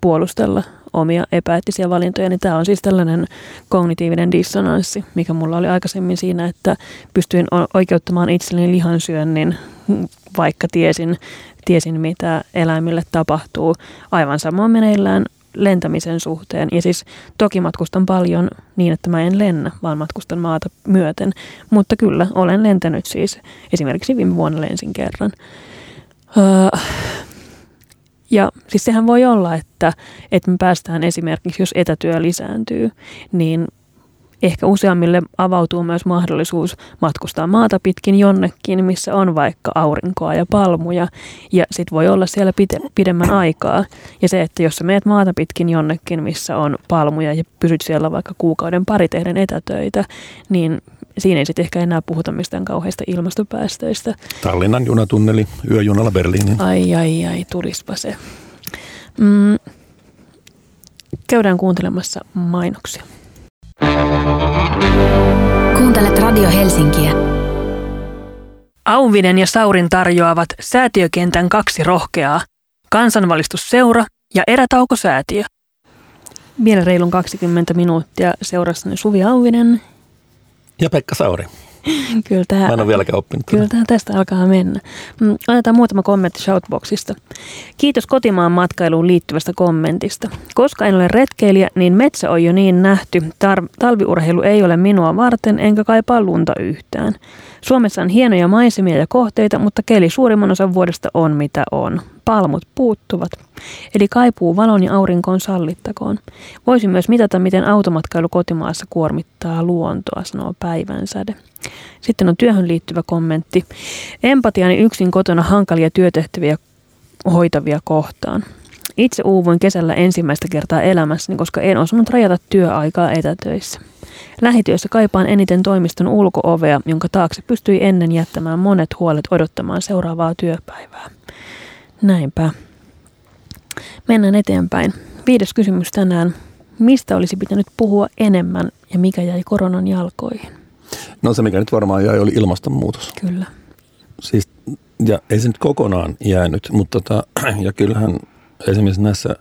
puolustella omia epäeettisiä valintoja, niin tämä on siis tällainen kognitiivinen dissonanssi, mikä mulla oli aikaisemmin siinä, että pystyin oikeuttamaan itselleni lihansyönnin, vaikka tiesin, tiesin mitä eläimille tapahtuu. Aivan samoin meneillään lentämisen suhteen. Ja siis toki matkustan paljon niin, että mä en lennä, vaan matkustan maata myöten. Mutta kyllä, olen lentänyt siis. Esimerkiksi viime vuonna lensin kerran. Öö, ja siis sehän voi olla, että, että me päästään esimerkiksi, jos etätyö lisääntyy, niin Ehkä useammille avautuu myös mahdollisuus matkustaa maata pitkin jonnekin, missä on vaikka aurinkoa ja palmuja, ja sit voi olla siellä pide- pidemmän aikaa. Ja se, että jos sä meet maata pitkin jonnekin, missä on palmuja ja pysyt siellä vaikka kuukauden pari tehden etätöitä, niin siinä ei sitten ehkä enää puhuta mistään kauheista ilmastopäästöistä. Tallinnan junatunneli yöjunalla Berliiniin. Ai, ai, ai, tulispa se. Mm, käydään kuuntelemassa mainoksia. Kuuntelet Radio Helsinkiä. Auvinen ja Saurin tarjoavat säätiökentän kaksi rohkeaa, kansanvalistusseura ja erätaukosäätiö. Vielä reilun 20 minuuttia seurassani Suvi Auvinen. Ja Pekka Sauri. Kyllä tämä, Mä en ole vieläkään oppinut. Kyllä tämä tästä alkaa mennä. Mm, Otetaan muutama kommentti Shoutboxista. Kiitos kotimaan matkailuun liittyvästä kommentista. Koska en ole retkeilijä, niin metsä on jo niin nähty. Tar- talviurheilu ei ole minua varten, enkä kaipaa lunta yhtään. Suomessa on hienoja maisemia ja kohteita, mutta keli suurimman osan vuodesta on mitä on. Palmut puuttuvat. Eli kaipuu valon ja aurinkoon sallittakoon. Voisi myös mitata, miten automatkailu kotimaassa kuormittaa luontoa, sanoo päivänsäde. Sitten on työhön liittyvä kommentti. Empatiani yksin kotona hankalia työtehtäviä hoitavia kohtaan. Itse uuvuin kesällä ensimmäistä kertaa elämässäni, koska en osannut rajata työaikaa etätöissä. Lähityössä kaipaan eniten toimiston ulkoovea, jonka taakse pystyi ennen jättämään monet huolet odottamaan seuraavaa työpäivää. Näinpä. Mennään eteenpäin. Viides kysymys tänään. Mistä olisi pitänyt puhua enemmän ja mikä jäi koronan jalkoihin? No se, mikä nyt varmaan jäi, oli ilmastonmuutos. Kyllä. Siis, ja ei se nyt kokonaan jäänyt, mutta tota, ja kyllähän esimerkiksi näissä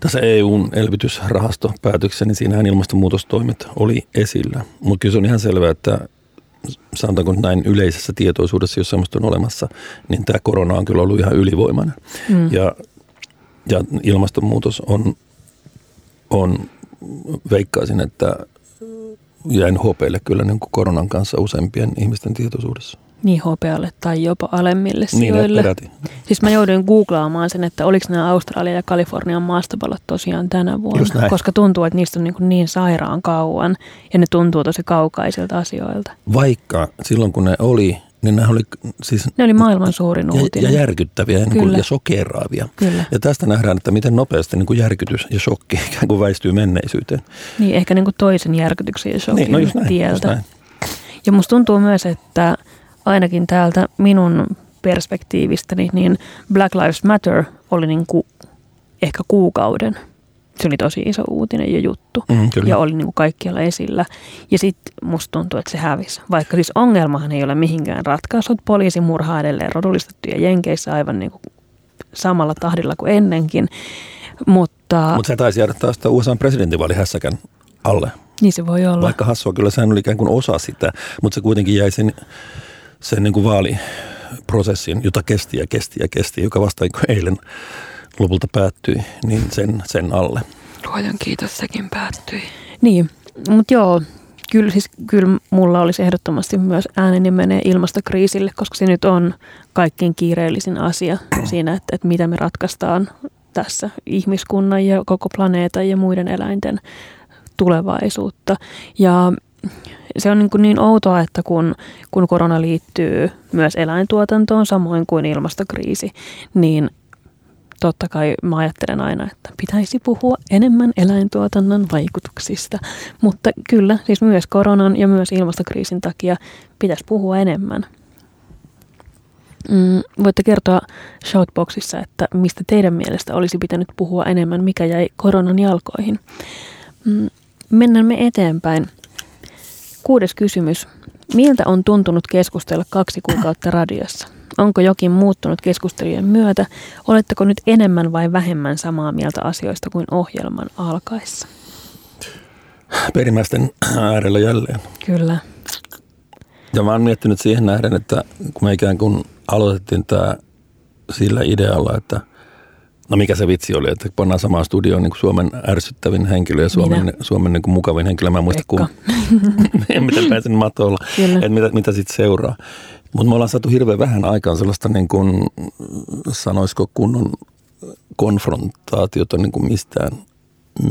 tässä EUn elvytysrahastopäätöksessä, niin siinähän ilmastonmuutostoimet oli esillä. Mutta kyllä se on ihan selvää, että sanotaanko näin yleisessä tietoisuudessa, jos semmoista on olemassa, niin tämä korona on kyllä ollut ihan ylivoimainen. Mm. Ja, ja ilmastonmuutos on, on, veikkaisin, että jäin hopeille kyllä niin kuin koronan kanssa useimpien ihmisten tietoisuudessa. Niin hopealle tai jopa alemmille Niin, sijoille. peräti. Siis mä jouduin googlaamaan sen, että oliko nämä Australia ja Kalifornian maastopallot tosiaan tänä Just vuonna. Koska tuntuu, että niistä on niin, kuin niin sairaan kauan ja ne tuntuu tosi kaukaisilta asioilta. Vaikka silloin kun ne oli, niin ne oli siis Ne oli maailman suurin ja, uutinen. ja järkyttäviä niin kuin, ja sokeraavia. Kyllä. Ja tästä nähdään, että miten nopeasti niin kuin järkytys ja shokki ikään kuin väistyy menneisyyteen. Niin, ehkä niin kuin toisen järkytyksen ja shokin Niin, no just näin, just tieltä. näin. Ja musta tuntuu myös, että ainakin täältä minun perspektiivistäni, niin Black Lives Matter oli niin kuin ehkä kuukauden. Se oli tosi iso uutinen ja juttu. Mm, kyllä. ja oli niin kuin kaikkialla esillä. Ja sitten musta tuntuu, että se hävisi. Vaikka siis ongelmahan ei ole mihinkään ratkaisut. Poliisi murhaa edelleen rodullistettuja jenkeissä aivan niin kuin samalla tahdilla kuin ennenkin. Mutta Mutta se taisi jäädä taas USA presidentinvaalihässäkän alle. niin se voi olla. Vaikka hassua kyllä sehän oli ikään kuin osa sitä, mutta se kuitenkin jäi sen, sen niin kuin vaaliprosessin, jota kesti ja kesti ja kesti, joka vasta niin kuin eilen lopulta päättyi, niin sen, sen alle. Luojan kiitos, sekin päättyi. Niin, mutta joo, kyllä, siis, kyllä mulla olisi ehdottomasti myös ääneni menee ilmastokriisille, koska se nyt on kaikkein kiireellisin asia siinä, että, että mitä me ratkaistaan tässä ihmiskunnan ja koko planeetan ja muiden eläinten tulevaisuutta. Ja se on niin, kuin niin outoa, että kun, kun korona liittyy myös eläintuotantoon, samoin kuin ilmastokriisi, niin totta kai mä ajattelen aina, että pitäisi puhua enemmän eläintuotannon vaikutuksista. Mutta kyllä, siis myös koronan ja myös ilmastokriisin takia pitäisi puhua enemmän. Mm, voitte kertoa Shoutboxissa, että mistä teidän mielestä olisi pitänyt puhua enemmän, mikä jäi koronan jalkoihin. Mm, mennään me eteenpäin. Kuudes kysymys. Miltä on tuntunut keskustella kaksi kuukautta radiossa? Onko jokin muuttunut keskustelujen myötä? Oletteko nyt enemmän vai vähemmän samaa mieltä asioista kuin ohjelman alkaessa? Perimmäisten äärellä jälleen. Kyllä. Ja mä oon miettinyt siihen nähden, että kun me ikään kuin aloitettiin tämä sillä idealla, että no mikä se vitsi oli, että pannaan samaan studioon niin kuin Suomen ärsyttävin henkilö ja Suomen, Minä. Suomen niin kuin mukavin henkilö. Mä en muista, kun, miten pääsin matolla, että mitä, mitä sitten seuraa. Mutta me ollaan saatu hirveän vähän aikaan sellaista, niin kuin, sanoisiko kunnon konfrontaatiota niin kuin mistään,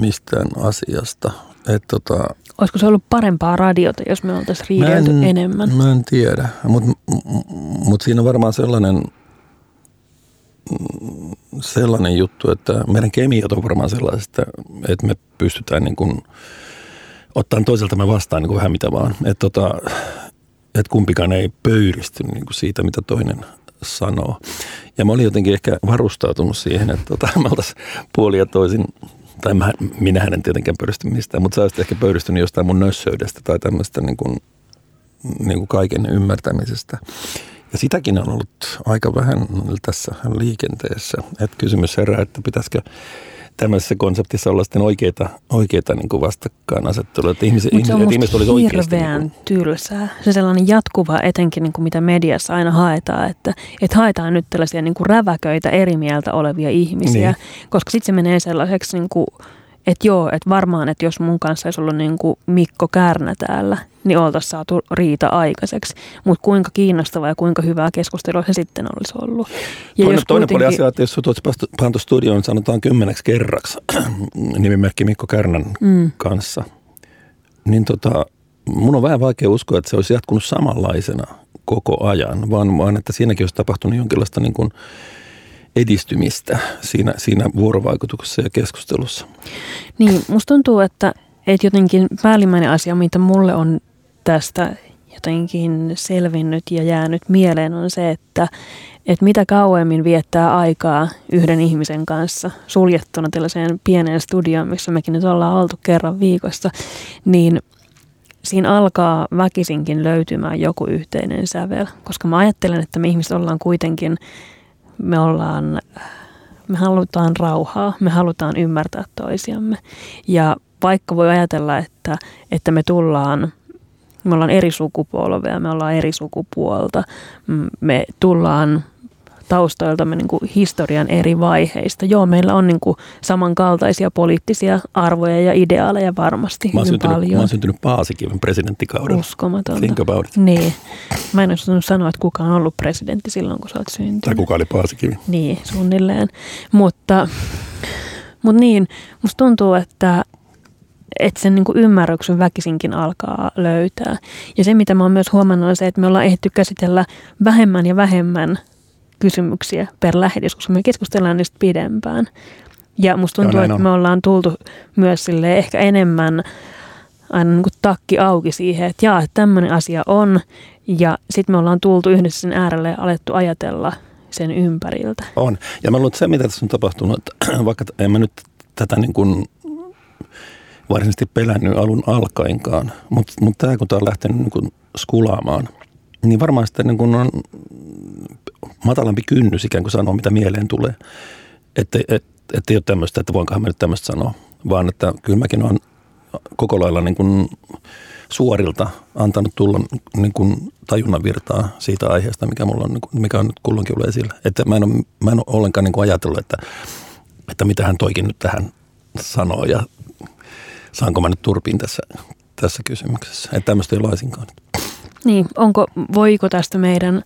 mistään asiasta. Et tota, olisiko se ollut parempaa radiota, jos me oltaisiin riidelty Mä en- enemmän? Mä en tiedä, mutta mut siinä on varmaan sellainen, sellainen juttu, että meidän kemiat on varmaan sellaiset, että, että me pystytään niin kuin ottaen toiselta me vastaan niin kuin vähän mitä vaan. Että tota, et kumpikaan ei pöyristy niin kuin siitä, mitä toinen sanoo. Ja mä olin jotenkin ehkä varustautunut siihen, että tota, me oltaisiin puoli ja toisin, tai mä, minähän en tietenkään pöyristy mistään, mutta sä olisit ehkä pöyristynyt jostain mun nössöydestä tai tämmöistä niin kuin, niin kuin kaiken ymmärtämisestä. Ja sitäkin on ollut aika vähän tässä liikenteessä. Että kysymys herää, että pitäisikö tämmöisessä konseptissa olla sitten oikeita, oikeita niin kuin vastakkainasettelua. Että ihmiset, se on ihmiset, ihmiset olisi hirveän Niin tylsää. Se sellainen jatkuva, etenkin niin kuin mitä mediassa aina haetaan, että, että haetaan nyt tällaisia niin kuin räväköitä eri mieltä olevia ihmisiä, Niin. koska sitten se menee sellaiseksi, niin kuin, että joo, että varmaan, että jos mun kanssa olisi ollut niin kuin Mikko Kärnä täällä, niin oltaisiin saatu riita aikaiseksi. Mutta kuinka kiinnostavaa ja kuinka hyvää keskustelua se sitten olisi ollut. Ja toinen, toinen puoli kuitenkin- asiaa, että jos sut olisi pantu studioon, sanotaan kymmeneksi kerraksi nimimerkki Mikko Kärnän Mm. kanssa, niin tota, mun on vähän vaikea uskoa, että se olisi jatkunut samanlaisena koko ajan, vaan, vaan että siinäkin olisi tapahtunut jonkinlaista niin kuin edistymistä siinä, siinä vuorovaikutuksessa ja keskustelussa. Niin, musta tuntuu, että, että jotenkin päällimmäinen asia, mitä mulle on tästä jotenkin selvinnyt ja jäänyt mieleen on se, että, että mitä kauemmin viettää aikaa yhden ihmisen kanssa suljettuna tällaiseen pieneen studioon, missä mekin nyt ollaan oltu kerran viikossa, niin siinä alkaa väkisinkin löytymään joku yhteinen sävel. Koska mä ajattelen, että me ihmiset ollaan kuitenkin, me ollaan me halutaan rauhaa, me halutaan ymmärtää toisiamme. Ja vaikka voi ajatella, että, että me tullaan, me ollaan eri sukupolvea, me ollaan eri sukupuolta, me tullaan taustoiltamme niin kuin historian eri vaiheista. Joo, meillä on niin kuin samankaltaisia poliittisia arvoja ja ideaaleja varmasti Mä hyvin syntynyt, mä paljon. oon syntynyt Paasikiven presidenttikaudella. Uskomatonta. Think about it. Niin. Mä en osannut sanoa, että kuka on ollut presidentti silloin, kun sä oot syntynyt. Tai kuka oli Paasikivi? Niin, suunnilleen. Mutta, mutta niin, musta tuntuu, että, että sen niin kuin ymmärryksen väkisinkin alkaa löytää. Ja se, mitä mä oon myös huomannut, on se, että me ollaan ehditty käsitellä vähemmän ja vähemmän kysymyksiä per lähetys, koska me keskustellaan niistä pidempään. Ja musta tuntuu, Joo, että me ollaan tultu myös sille ehkä enemmän aina niin kuin takki auki siihen, että jaa, tämmöinen asia on. Ja sitten me ollaan tultu yhdessä sen äärelle ja alettu ajatella sen ympäriltä. On. Ja mä luulen, että se, mitä tässä on tapahtunut, että vaikka en mä nyt tätä niin kuin varsinaisesti pelännyt alun alkaenkaan, mutta, mutta tämä kun tämä on lähtenyt niin kuin skulaamaan, niin varmaan sitten niin kuin on matalampi kynnys ikään kuin sanoa, mitä mieleen tulee. Että et, et ei ole tämmöistä, että voinkohan mä nyt tämmöistä sanoa, vaan että kyllä mäkin olen koko lailla niin kuin suorilta antanut tulla niin kuin tajunnan virtaa siitä aiheesta, mikä, mulla on, niin kuin, mikä on nyt kulloinkin ollut esillä. Että mä en ole, mä en ole ollenkaan niin kuin ajatellut, että, että mitä hän toikin nyt tähän sanoo ja saanko mä nyt turpiin tässä, tässä kysymyksessä. Että tämmöistä ei laisinkaan. Niin, onko, voiko tästä meidän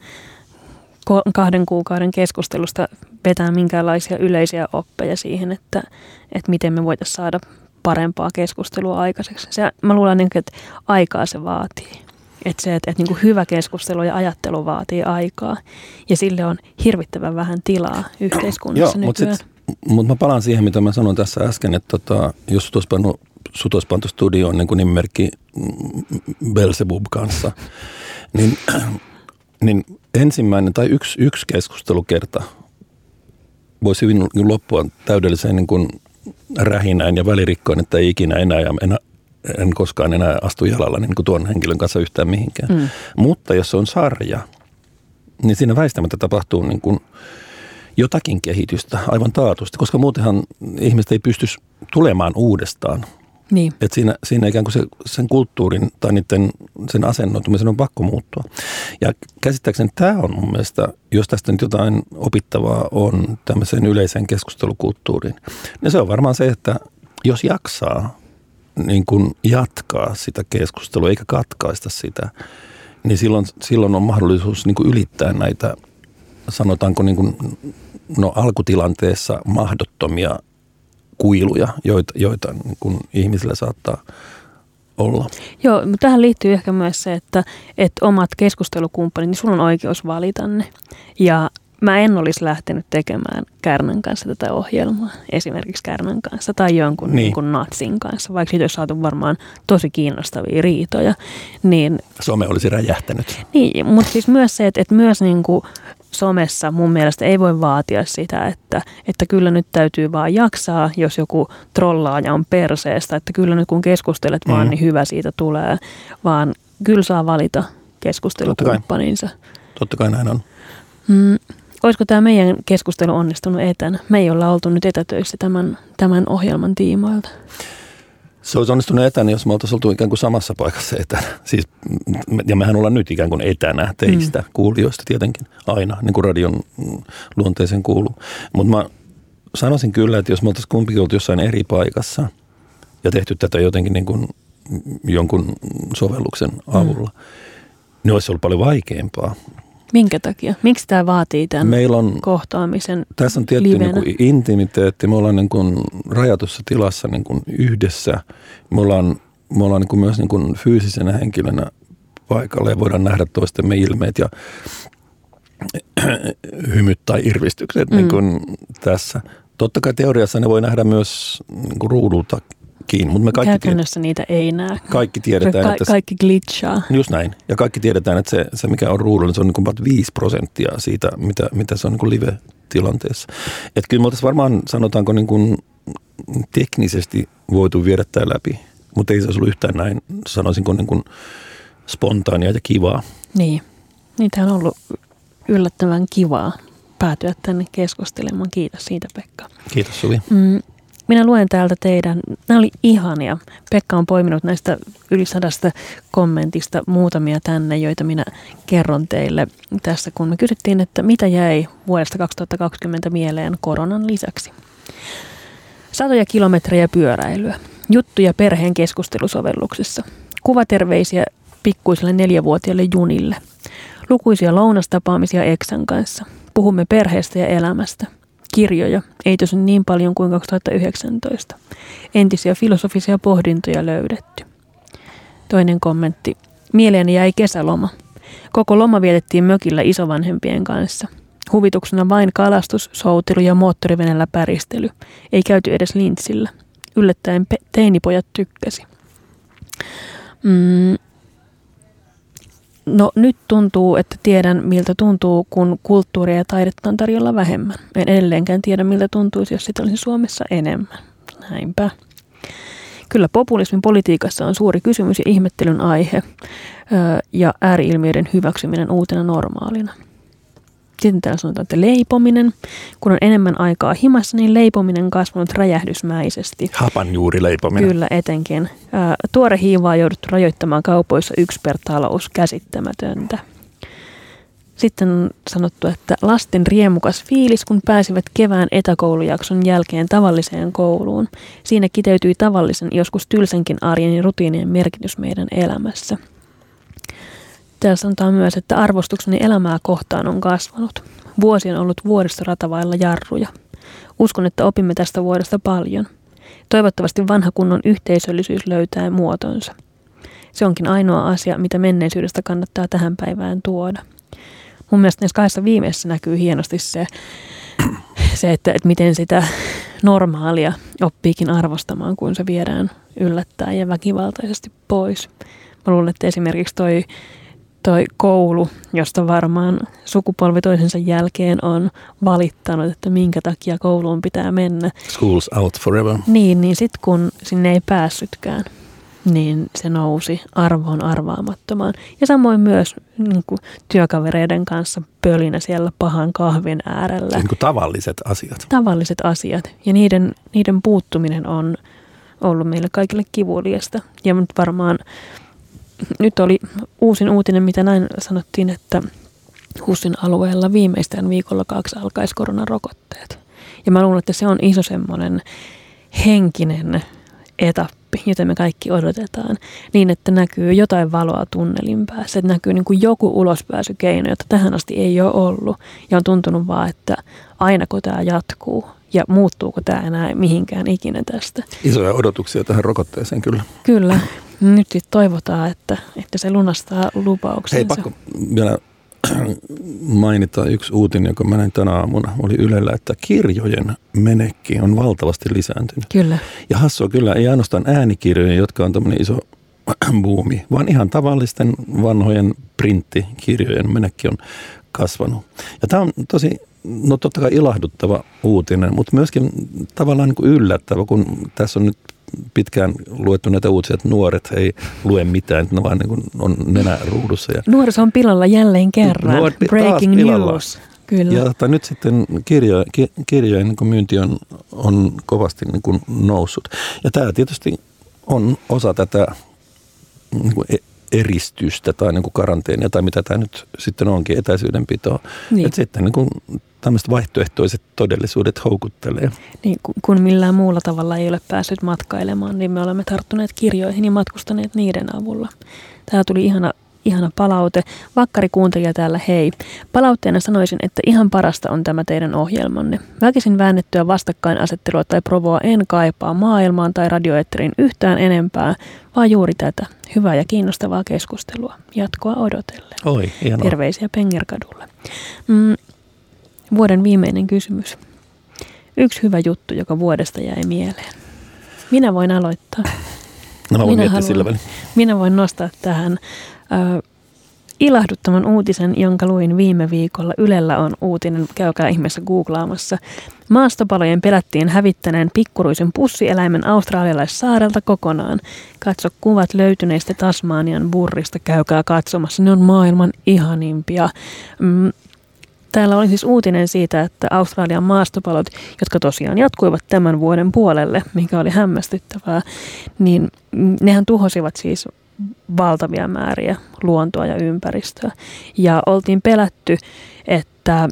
kahden kuukauden keskustelusta vetää minkäänlaisia yleisiä oppeja siihen, että, että miten me voitaisiin saada parempaa keskustelua aikaiseksi. Se, mä luulen, niin kuin, että aikaa se vaatii. Että se, että, että niin kuin hyvä keskustelu ja ajattelu vaatii aikaa. Ja sille on hirvittävän vähän tilaa yhteiskunnassa Joo, mutta nykyään. sit, mut mä palaan siihen, mitä mä sanoin tässä äsken, että tota, jos sut olisi pannu, sut olisi pantu studioon niin kuin nimimerkki Belzebub kanssa, niin, niin ensimmäinen tai yksi, yksi keskustelukerta voisi hyvin loppua täydelliseen niin kuin rähinään ja välirikkoon, että ei ikinä enää ja enää, en koskaan enää astu jalalla niin kuin tuon henkilön kanssa yhtään mihinkään. Mm. Mutta jos se on sarja, niin siinä väistämättä tapahtuu niin kuin jotakin kehitystä aivan taatusti, koska muutenhan ihmiset ei pysty tulemaan uudestaan. Niin. Et siinä, siinä ikään kuin se, sen kulttuurin tai niiden, sen asennoitumisen on pakko muuttua. Ja käsittääkseni tämä on mun mielestä, jos tästä nyt jotain opittavaa on tämmöiseen yleiseen keskustelukulttuuriin, niin se on varmaan se, että jos jaksaa niin kuin jatkaa sitä keskustelua eikä katkaista sitä, niin silloin, silloin on mahdollisuus niin kuin ylittää näitä, sanotaanko niin kuin, no alkutilanteessa mahdottomia kuiluja, joita, joita niin kuin ihmisillä saattaa olla. Joo, mutta tähän liittyy ehkä myös se, että, että omat keskustelukumppanit, niin sulla on oikeus valita ne. Ja mä en olisi lähtenyt tekemään Kärnän kanssa tätä ohjelmaa, esimerkiksi Kärnän kanssa tai jonkun niin. Niin kuin Natsin kanssa, vaikka siitä olisi saatu varmaan tosi kiinnostavia riitoja. Niin, Some olisi räjähtänyt. niin, mutta siis myös se, että, että myös niin kuin somessa mun mielestä ei voi vaatia sitä, että, että kyllä nyt täytyy vaan jaksaa, jos joku trollaaja on perseestä, että kyllä nyt kun keskustelet mm. vaan, Mm. niin hyvä siitä tulee, vaan kyllä saa valita keskustelukumppaninsa. Totta kai näin on. Mm, olisiko tämä meidän keskustelu onnistunut etänä? Me ei olla oltu nyt etätöissä tämän, tämän ohjelman tiimoilta. Se olisi onnistunut etänä, jos me oltaisiin oltu ikään kuin samassa paikassa etänä. Siis, ja mehän ollaan nyt ikään kuin etänä teistä, mm. kuulijoista tietenkin, aina, niin kuin radion luonteeseen kuuluu. Mutta mä sanoisin kyllä, että jos me oltaisiin kumpikin oltu jossain eri paikassa ja tehty tätä jotenkin niin kuin jonkun sovelluksen avulla, mm. niin olisi ollut paljon vaikeampaa. Minkä takia? Miksi tämä vaatii tämän Meillä on kohtaamisen Tässä on tietty livenä? niin kuin intimiteetti. Me ollaan niin kuin rajatussa tilassa niin kuin yhdessä. Me ollaan, me ollaan niin kuin myös niin kuin fyysisenä henkilönä paikalla ja voidaan nähdä toistemme ilmeet ja hymyt tai irvistykset mm. niin kuin tässä. Totta kai teoriassa ne voi nähdä myös niin kuin ruudultakin, mutta me kaikki, Käytännössä niitä ei näe. kaikki tiedetään, Ka- että kaikki glitchaa. Just näin. Ja kaikki tiedetään, että se, se mikä on ruudulla, se on niin kuin about 5 prosenttia siitä, mitä, mitä se on niin live-tilanteessa. Että kyllä me oltaisiin varmaan, sanotaanko niin kuin teknisesti voitu viedä tämä läpi, mutta ei se olisi ollut yhtään näin, sanoisinko niin kuin spontaania ja kivaa. Niin. Niitä on ollut yllättävän kivaa päätyä tänne keskustelemaan. Kiitos siitä Pekka. Kiitos Suvi. Mm, minä luen täältä teidän, nämä oli ihania. Pekka on poiminut näistä yli sadasta kommentista muutamia tänne, joita minä kerron teille tässä, kun me kysyttiin, että mitä jäi vuodesta 2020 mieleen koronan lisäksi. Satoja kilometrejä pyöräilyä, juttuja perheen keskustelusovelluksessa, kuvaterveisiä pikkuiselle neljävuotiaille junille, lukuisia lounastapaamisia Eksän kanssa, puhumme perheestä ja elämästä, kirjoja, ei tosin niin paljon kuin 2019, entisiä filosofisia pohdintoja löydetty. Toinen kommentti, mieleeni jäi kesäloma. Koko loma vietettiin mökillä isovanhempien kanssa. Huvituksena vain kalastus, soutilu ja moottorivenellä päristely. Ei käyty edes lintsillä. Yllättäen pe- teinipojat tykkäsi. Mm. No nyt tuntuu, että tiedän miltä tuntuu, kun kulttuuria ja taidetta on tarjolla vähemmän. En edelleenkään tiedä miltä tuntuisi, jos sitä olisi Suomessa enemmän. Näinpä. Kyllä populismin politiikassa on suuri kysymys ja ihmettelyn aihe ja ääriilmiöiden hyväksyminen uutena normaalina. Sitten täällä sanotaan, että leipominen. Kun on enemmän aikaa himassa, niin leipominen kasvanut räjähdysmäisesti. Hapanjuurileipominen. Kyllä, etenkin. Tuore hiivaa jouduttu rajoittamaan kaupoissa yksi per talous. Käsittämätöntä. Sitten on sanottu, että lasten riemukas fiilis, kun pääsivät kevään etäkoulujakson jälkeen tavalliseen kouluun. Siinä kiteytyi tavallisen, joskus tylsänkin arjen ja rutiinien merkitys meidän elämässä. Täällä sanotaan myös, että arvostukseni elämää kohtaan on kasvanut. Vuosi on ollut vuoristoratavailla jarruja. Uskon, että opimme tästä vuodesta paljon. Toivottavasti vanha kunnon yhteisöllisyys löytää muotonsa. Se onkin ainoa asia, mitä menneisyydestä kannattaa tähän päivään tuoda. Mun mielestä näissä kahdessa viimeisessä näkyy hienosti se, se että, että miten sitä normaalia oppiikin arvostamaan, kun se viedään yllättäen ja väkivaltaisesti pois. Mä luulen, että esimerkiksi toi, toi koulu, josta varmaan sukupolvi toisensa jälkeen on valittanut, että minkä takia kouluun pitää mennä. Schools out forever. Niin, niin sitten kun sinne ei päässytkään, niin se nousi arvoon arvaamattomaan. Ja samoin myös niin kuin työkavereiden kanssa pölinä siellä pahan kahvin äärellä. Niin kuin tavalliset asiat. Tavalliset asiat ja niiden, niiden puuttuminen on ollut meille kaikille kivuliasta. Ja nyt varmaan, nyt oli uusin uutinen, mitä näin sanottiin, että HUSin alueella viimeistään viikolla kaksi alkaisi koronarokotteet. Ja mä luulen, että se on iso semmoinen henkinen etappi, jota me kaikki odotetaan, niin että näkyy jotain valoa tunnelin päässä, että näkyy niin kuin joku ulospääsykeino, jota tähän asti ei ole ollut. Ja on tuntunut vaan, että ainako tämä jatkuu ja muuttuuko tämä enää mihinkään ikinä tästä. Isoja odotuksia tähän rokotteeseen kyllä. Kyllä. Nyt sitten toivotaan, että, että se lunastaa lupauksensa. Hei, pakko vielä mainita yksi uutinen, joka mä näin tänä aamuna. Oli Ylellä, että kirjojen menekki on valtavasti lisääntynyt. Kyllä. Ja hassua kyllä, ei ainoastaan äänikirjojen, jotka on tämmöinen iso buumi, vaan ihan tavallisten vanhojen printtikirjojen menekki on kasvanut. Ja tämä on tosi, no totta kai ilahduttava uutinen, mutta myöskin tavallaan niin kuin yllättävä, kun tässä on nyt pitkään luettu näitä uutisia, että nuoret ei lue mitään, että ne vaan niin kuin on nenä ruudussa. Ja Nuoriso on pilalla jälleen kerran. Nuoret Breaking news. Kyllä. Ja että nyt sitten kirjo, ki, kirjojen niin myynti on, on kovasti niin kuin noussut. Ja tämä tietysti on osa tätä niin kuin e- eristystä tai niin kuin karanteenia tai mitä tämä nyt sitten onkin, etäisyydenpitoa. Niin. Että sitten niin kuin tämmöiset vaihtoehtoiset todellisuudet houkuttelee. Niin, kun millään muulla tavalla ei ole päässyt matkailemaan, niin me olemme tarttuneet kirjoihin ja matkustaneet niiden avulla. Tämä tuli ihana, ihana palaute. Vakkari kuuntelija täällä, hei. Palautteena sanoisin, että ihan parasta on tämä teidän ohjelmanne. Väkisin väännettyä vastakkainasettelua tai provoa en kaipaa maailmaan tai radioetteriin yhtään enempää, vaan juuri tätä. Hyvää ja kiinnostavaa keskustelua. Jatkoa odotellen. Oi, hienoa. Terveisiä Pengerkadulle. Mm, vuoden viimeinen kysymys. Yksi hyvä juttu, joka vuodesta jäi mieleen. Minä voin aloittaa. No mä voin Minä haluan- sillä välin. Minä voin nostaa tähän ö, ilahduttavan uutisen, jonka luin viime viikolla. Ylellä on uutinen, käykää ihmeessä googlaamassa. Maastopalojen pelättiin hävittäneen pikkuruisen pussieläimen australialaissaarelta kokonaan. Katso kuvat löytyneistä Tasmanian burrista, käykää katsomassa. Ne on maailman ihanimpia. Mm, Täällä oli siis uutinen siitä, että Australian maastopalot, jotka tosiaan jatkuivat tämän vuoden puolelle, mikä oli hämmästyttävää, niin mm, nehän tuhosivat siis valtavia määriä luontoa ja ympäristöä. Ja oltiin pelätty, että,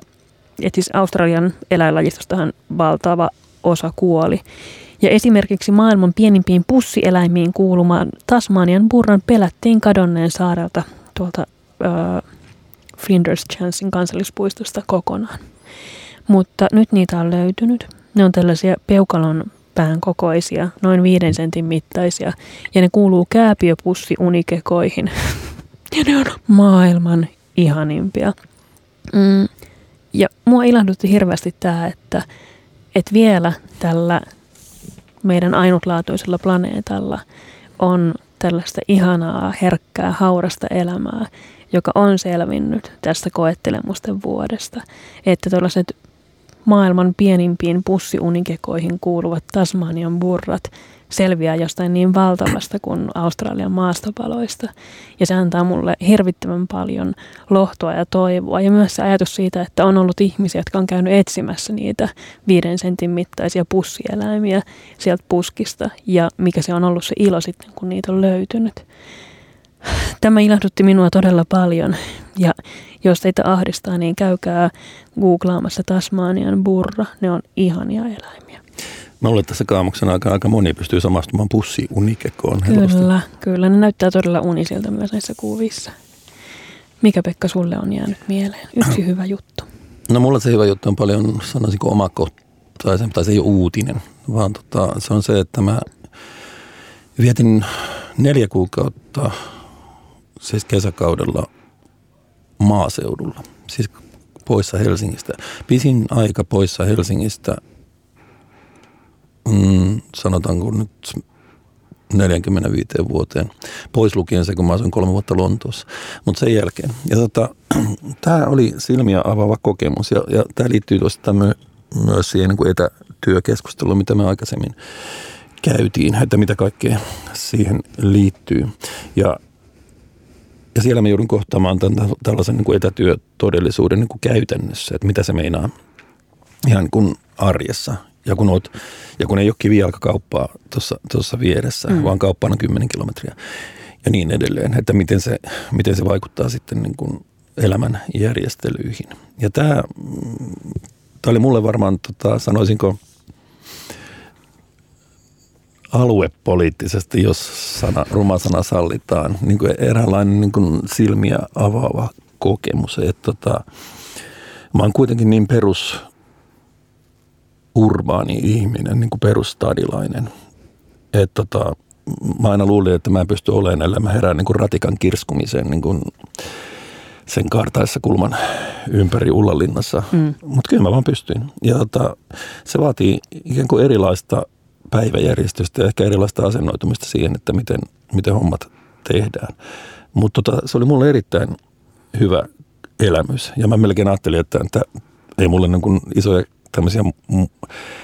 että siis Australian eläinlajistostahan valtava osa kuoli. Ja esimerkiksi maailman pienimpiin pussieläimiin kuulumaan Tasmanian burran pelättiin kadonneen saarelta tuolta ö, Flinders Chancein kansallispuistosta kokonaan. Mutta nyt niitä on löytynyt. Ne on tällaisia peukalon pään kokoisia, noin viiden sentin mittaisia, ja ne kuuluu kääpiöpussi unikekoihin. ja ne on maailman ihanimpia. Mm. Ja mua ilahdutti hirveästi tämä, että, että vielä tällä meidän ainutlaatuisella planeetalla on tällaista ihanaa, herkkää, haurasta elämää, joka on selvinnyt tästä koettelemusten vuodesta. Että tällaiset maailman pienimpiin pussiunikekoihin kuuluvat Tasmanian burrat selviää jostain niin valtavasta kuin Australian maastopaloista. Ja se antaa mulle hirvittävän paljon lohtoa ja toivoa. Ja myös se ajatus siitä, että on ollut ihmisiä, jotka on käynyt etsimässä niitä viiden sentin mittaisia pussieläimiä sieltä puskista. Ja mikä se on ollut se ilo sitten, kun niitä on löytynyt. Tämä ilahdutti minua todella paljon ja jos teitä ahdistaa, niin käykää googlaamassa Tasmanian burra. Ne on ihania eläimiä. Mä luulen, että tässä kaamuksen aikana aika moni pystyy samastumaan pussi unikekoon helposti. Kyllä, kyllä. Ne näyttää todella unisilta myös näissä kuvissa. Mikä Pekka sulle on jäänyt mieleen? Yksi hyvä juttu. No mulla se hyvä juttu on paljon, sanoisinko omakohtaisen, tai se ei ole uutinen, vaan tota, se on se, että mä vietin neljä kuukautta siis kesäkaudella maaseudulla, siis poissa Helsingistä. Pisin aika poissa Helsingistä, mm, sanotaanko nyt 45 vuoteen, pois lukien se, kun mä asuin kolme vuotta Lontoossa, mutta sen jälkeen. Ja tota, tämä oli silmiä avaava kokemus ja, ja tämä liittyy tuosta my, myös siihen niin etätyökeskusteluun, mitä me aikaisemmin käytiin, että mitä kaikkea siihen liittyy. Ja ja siellä mä joudun kohtaamaan tämän, tällaisen niin kuin etätyötodellisuuden niin kuin käytännössä, että mitä se meinaa ihan niin kuin arjessa. Ja kun, oot, ja kun ei ole kivijalkakauppaa tuossa vieressä, mm. vaan kauppa on 10 kilometriä ja niin edelleen, että miten se, miten se vaikuttaa sitten niin kuin elämän järjestelyihin. Ja tämä, tämä oli mulle varmaan, tota, sanoisinko, aluepoliittisesti, jos sana, ruma sana sallitaan, niin kuin eräänlainen niin kuin silmiä avaava kokemus. Että tota, mä oon kuitenkin niin perus urbaani ihminen, niin kuin perustadilainen, että tota, mä aina luulin, että mä en pysty olemaan, ellei mä herään niin kuin ratikan kirskumiseen niin kuin sen kaartaessa kulman ympäri Ullanlinnassa. Mm. Mutta kyllä mä vaan pystyin. Ja tota, se vaatii ikään kuin erilaista päiväjärjestystä ja ehkä erilaista asennoitumista siihen, että miten, miten hommat tehdään. Mutta tota, se oli mulle erittäin hyvä elämys. Ja mä melkein ajattelin, että, että ei mulle niin isoja tämmöisiä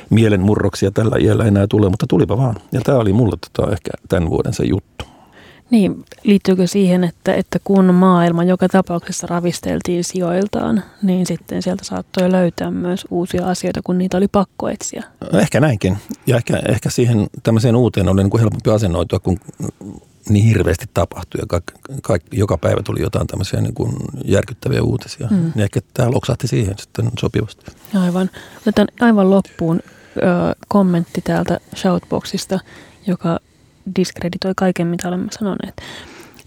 mielenmurroksia tällä iällä enää tule, mutta tulipa vaan. Ja tämä oli mulle tota ehkä tämän vuoden se juttu. Niin, liittyykö siihen, että, että kun maailma joka tapauksessa ravisteltiin sijoiltaan, niin sitten sieltä saattoi löytää myös uusia asioita, kun niitä oli pakko etsiä? Ehkä näinkin. Ja ehkä, ehkä siihen tämmöiseen uuteen oli niin kuin helpompi asennoitua, kun niin hirveästi tapahtui ja kaik, kaik, joka päivä tuli jotain tämmöisiä niin kuin järkyttäviä uutisia. Mm. Niin ehkä tämä loksahti siihen sitten sopivasti. Aivan. Otetaan aivan loppuun ö, kommentti täältä Shoutboxista, joka diskreditoi kaiken, mitä olemme sanoneet.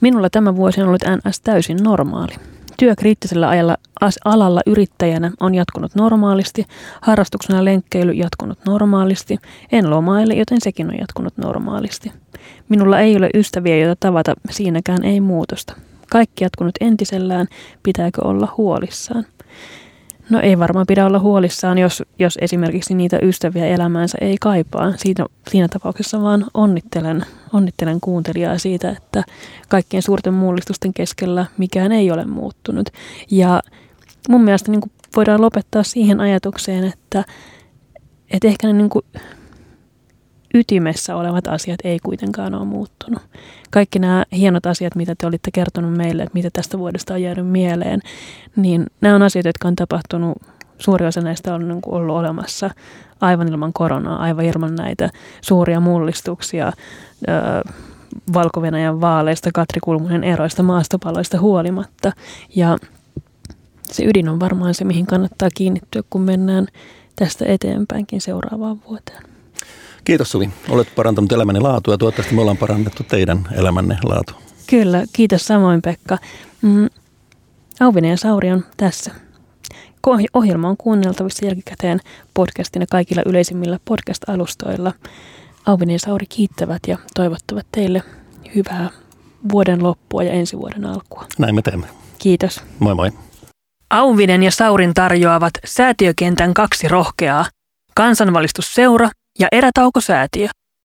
Minulla tämä vuosi on ollut NS täysin normaali. Työ kriittisellä ajalla, alalla yrittäjänä on jatkunut normaalisti, harrastuksena lenkkeily jatkunut normaalisti, en lomaile, joten sekin on jatkunut normaalisti. Minulla ei ole ystäviä, joita tavata, siinäkään ei muutosta. Kaikki jatkunut entisellään, pitääkö olla huolissaan? No ei varmaan pidä olla huolissaan, jos, jos esimerkiksi niitä ystäviä elämäänsä ei kaipaa. Siitä, siinä tapauksessa vaan onnittelen, onnittelen kuuntelijaa siitä, että kaikkien suurten mullistusten keskellä mikään ei ole muuttunut. Ja mun mielestä niin voidaan lopettaa siihen ajatukseen, että, että ehkä ne niin kuin ytimessä olevat asiat ei kuitenkaan ole muuttunut. Kaikki nämä hienot asiat, mitä te olitte kertonut meille, että mitä tästä vuodesta on jäänyt mieleen, niin nämä on asioita, jotka on tapahtunut, suuri osa näistä on niin ollut olemassa aivan ilman koronaa, aivan ilman näitä suuria mullistuksia, valko vaaleista, Katri Kulmunen eroista, maastopaloista huolimatta. Ja se ydin on varmaan se, mihin kannattaa kiinnittyä, kun mennään tästä eteenpäinkin seuraavaan vuoteen. Kiitos Suvi. Olet parantanut elämäni laatua ja toivottavasti me ollaan parannettu teidän elämänne laatu. Kyllä, kiitos samoin Pekka. Mm, Auvinen ja Sauri on tässä. Ohjelma on kuunneltavissa jälkikäteen podcastina kaikilla yleisimmillä podcast-alustoilla. Auvinen ja Sauri kiittävät ja toivottavat teille hyvää vuoden loppua ja ensi vuoden alkua. Näin me teemme. Kiitos. Moi moi. Auvinen ja Saurin tarjoavat säätiökentän kaksi rohkeaa, kansanvalistusseura ja Erätaukosäätiö.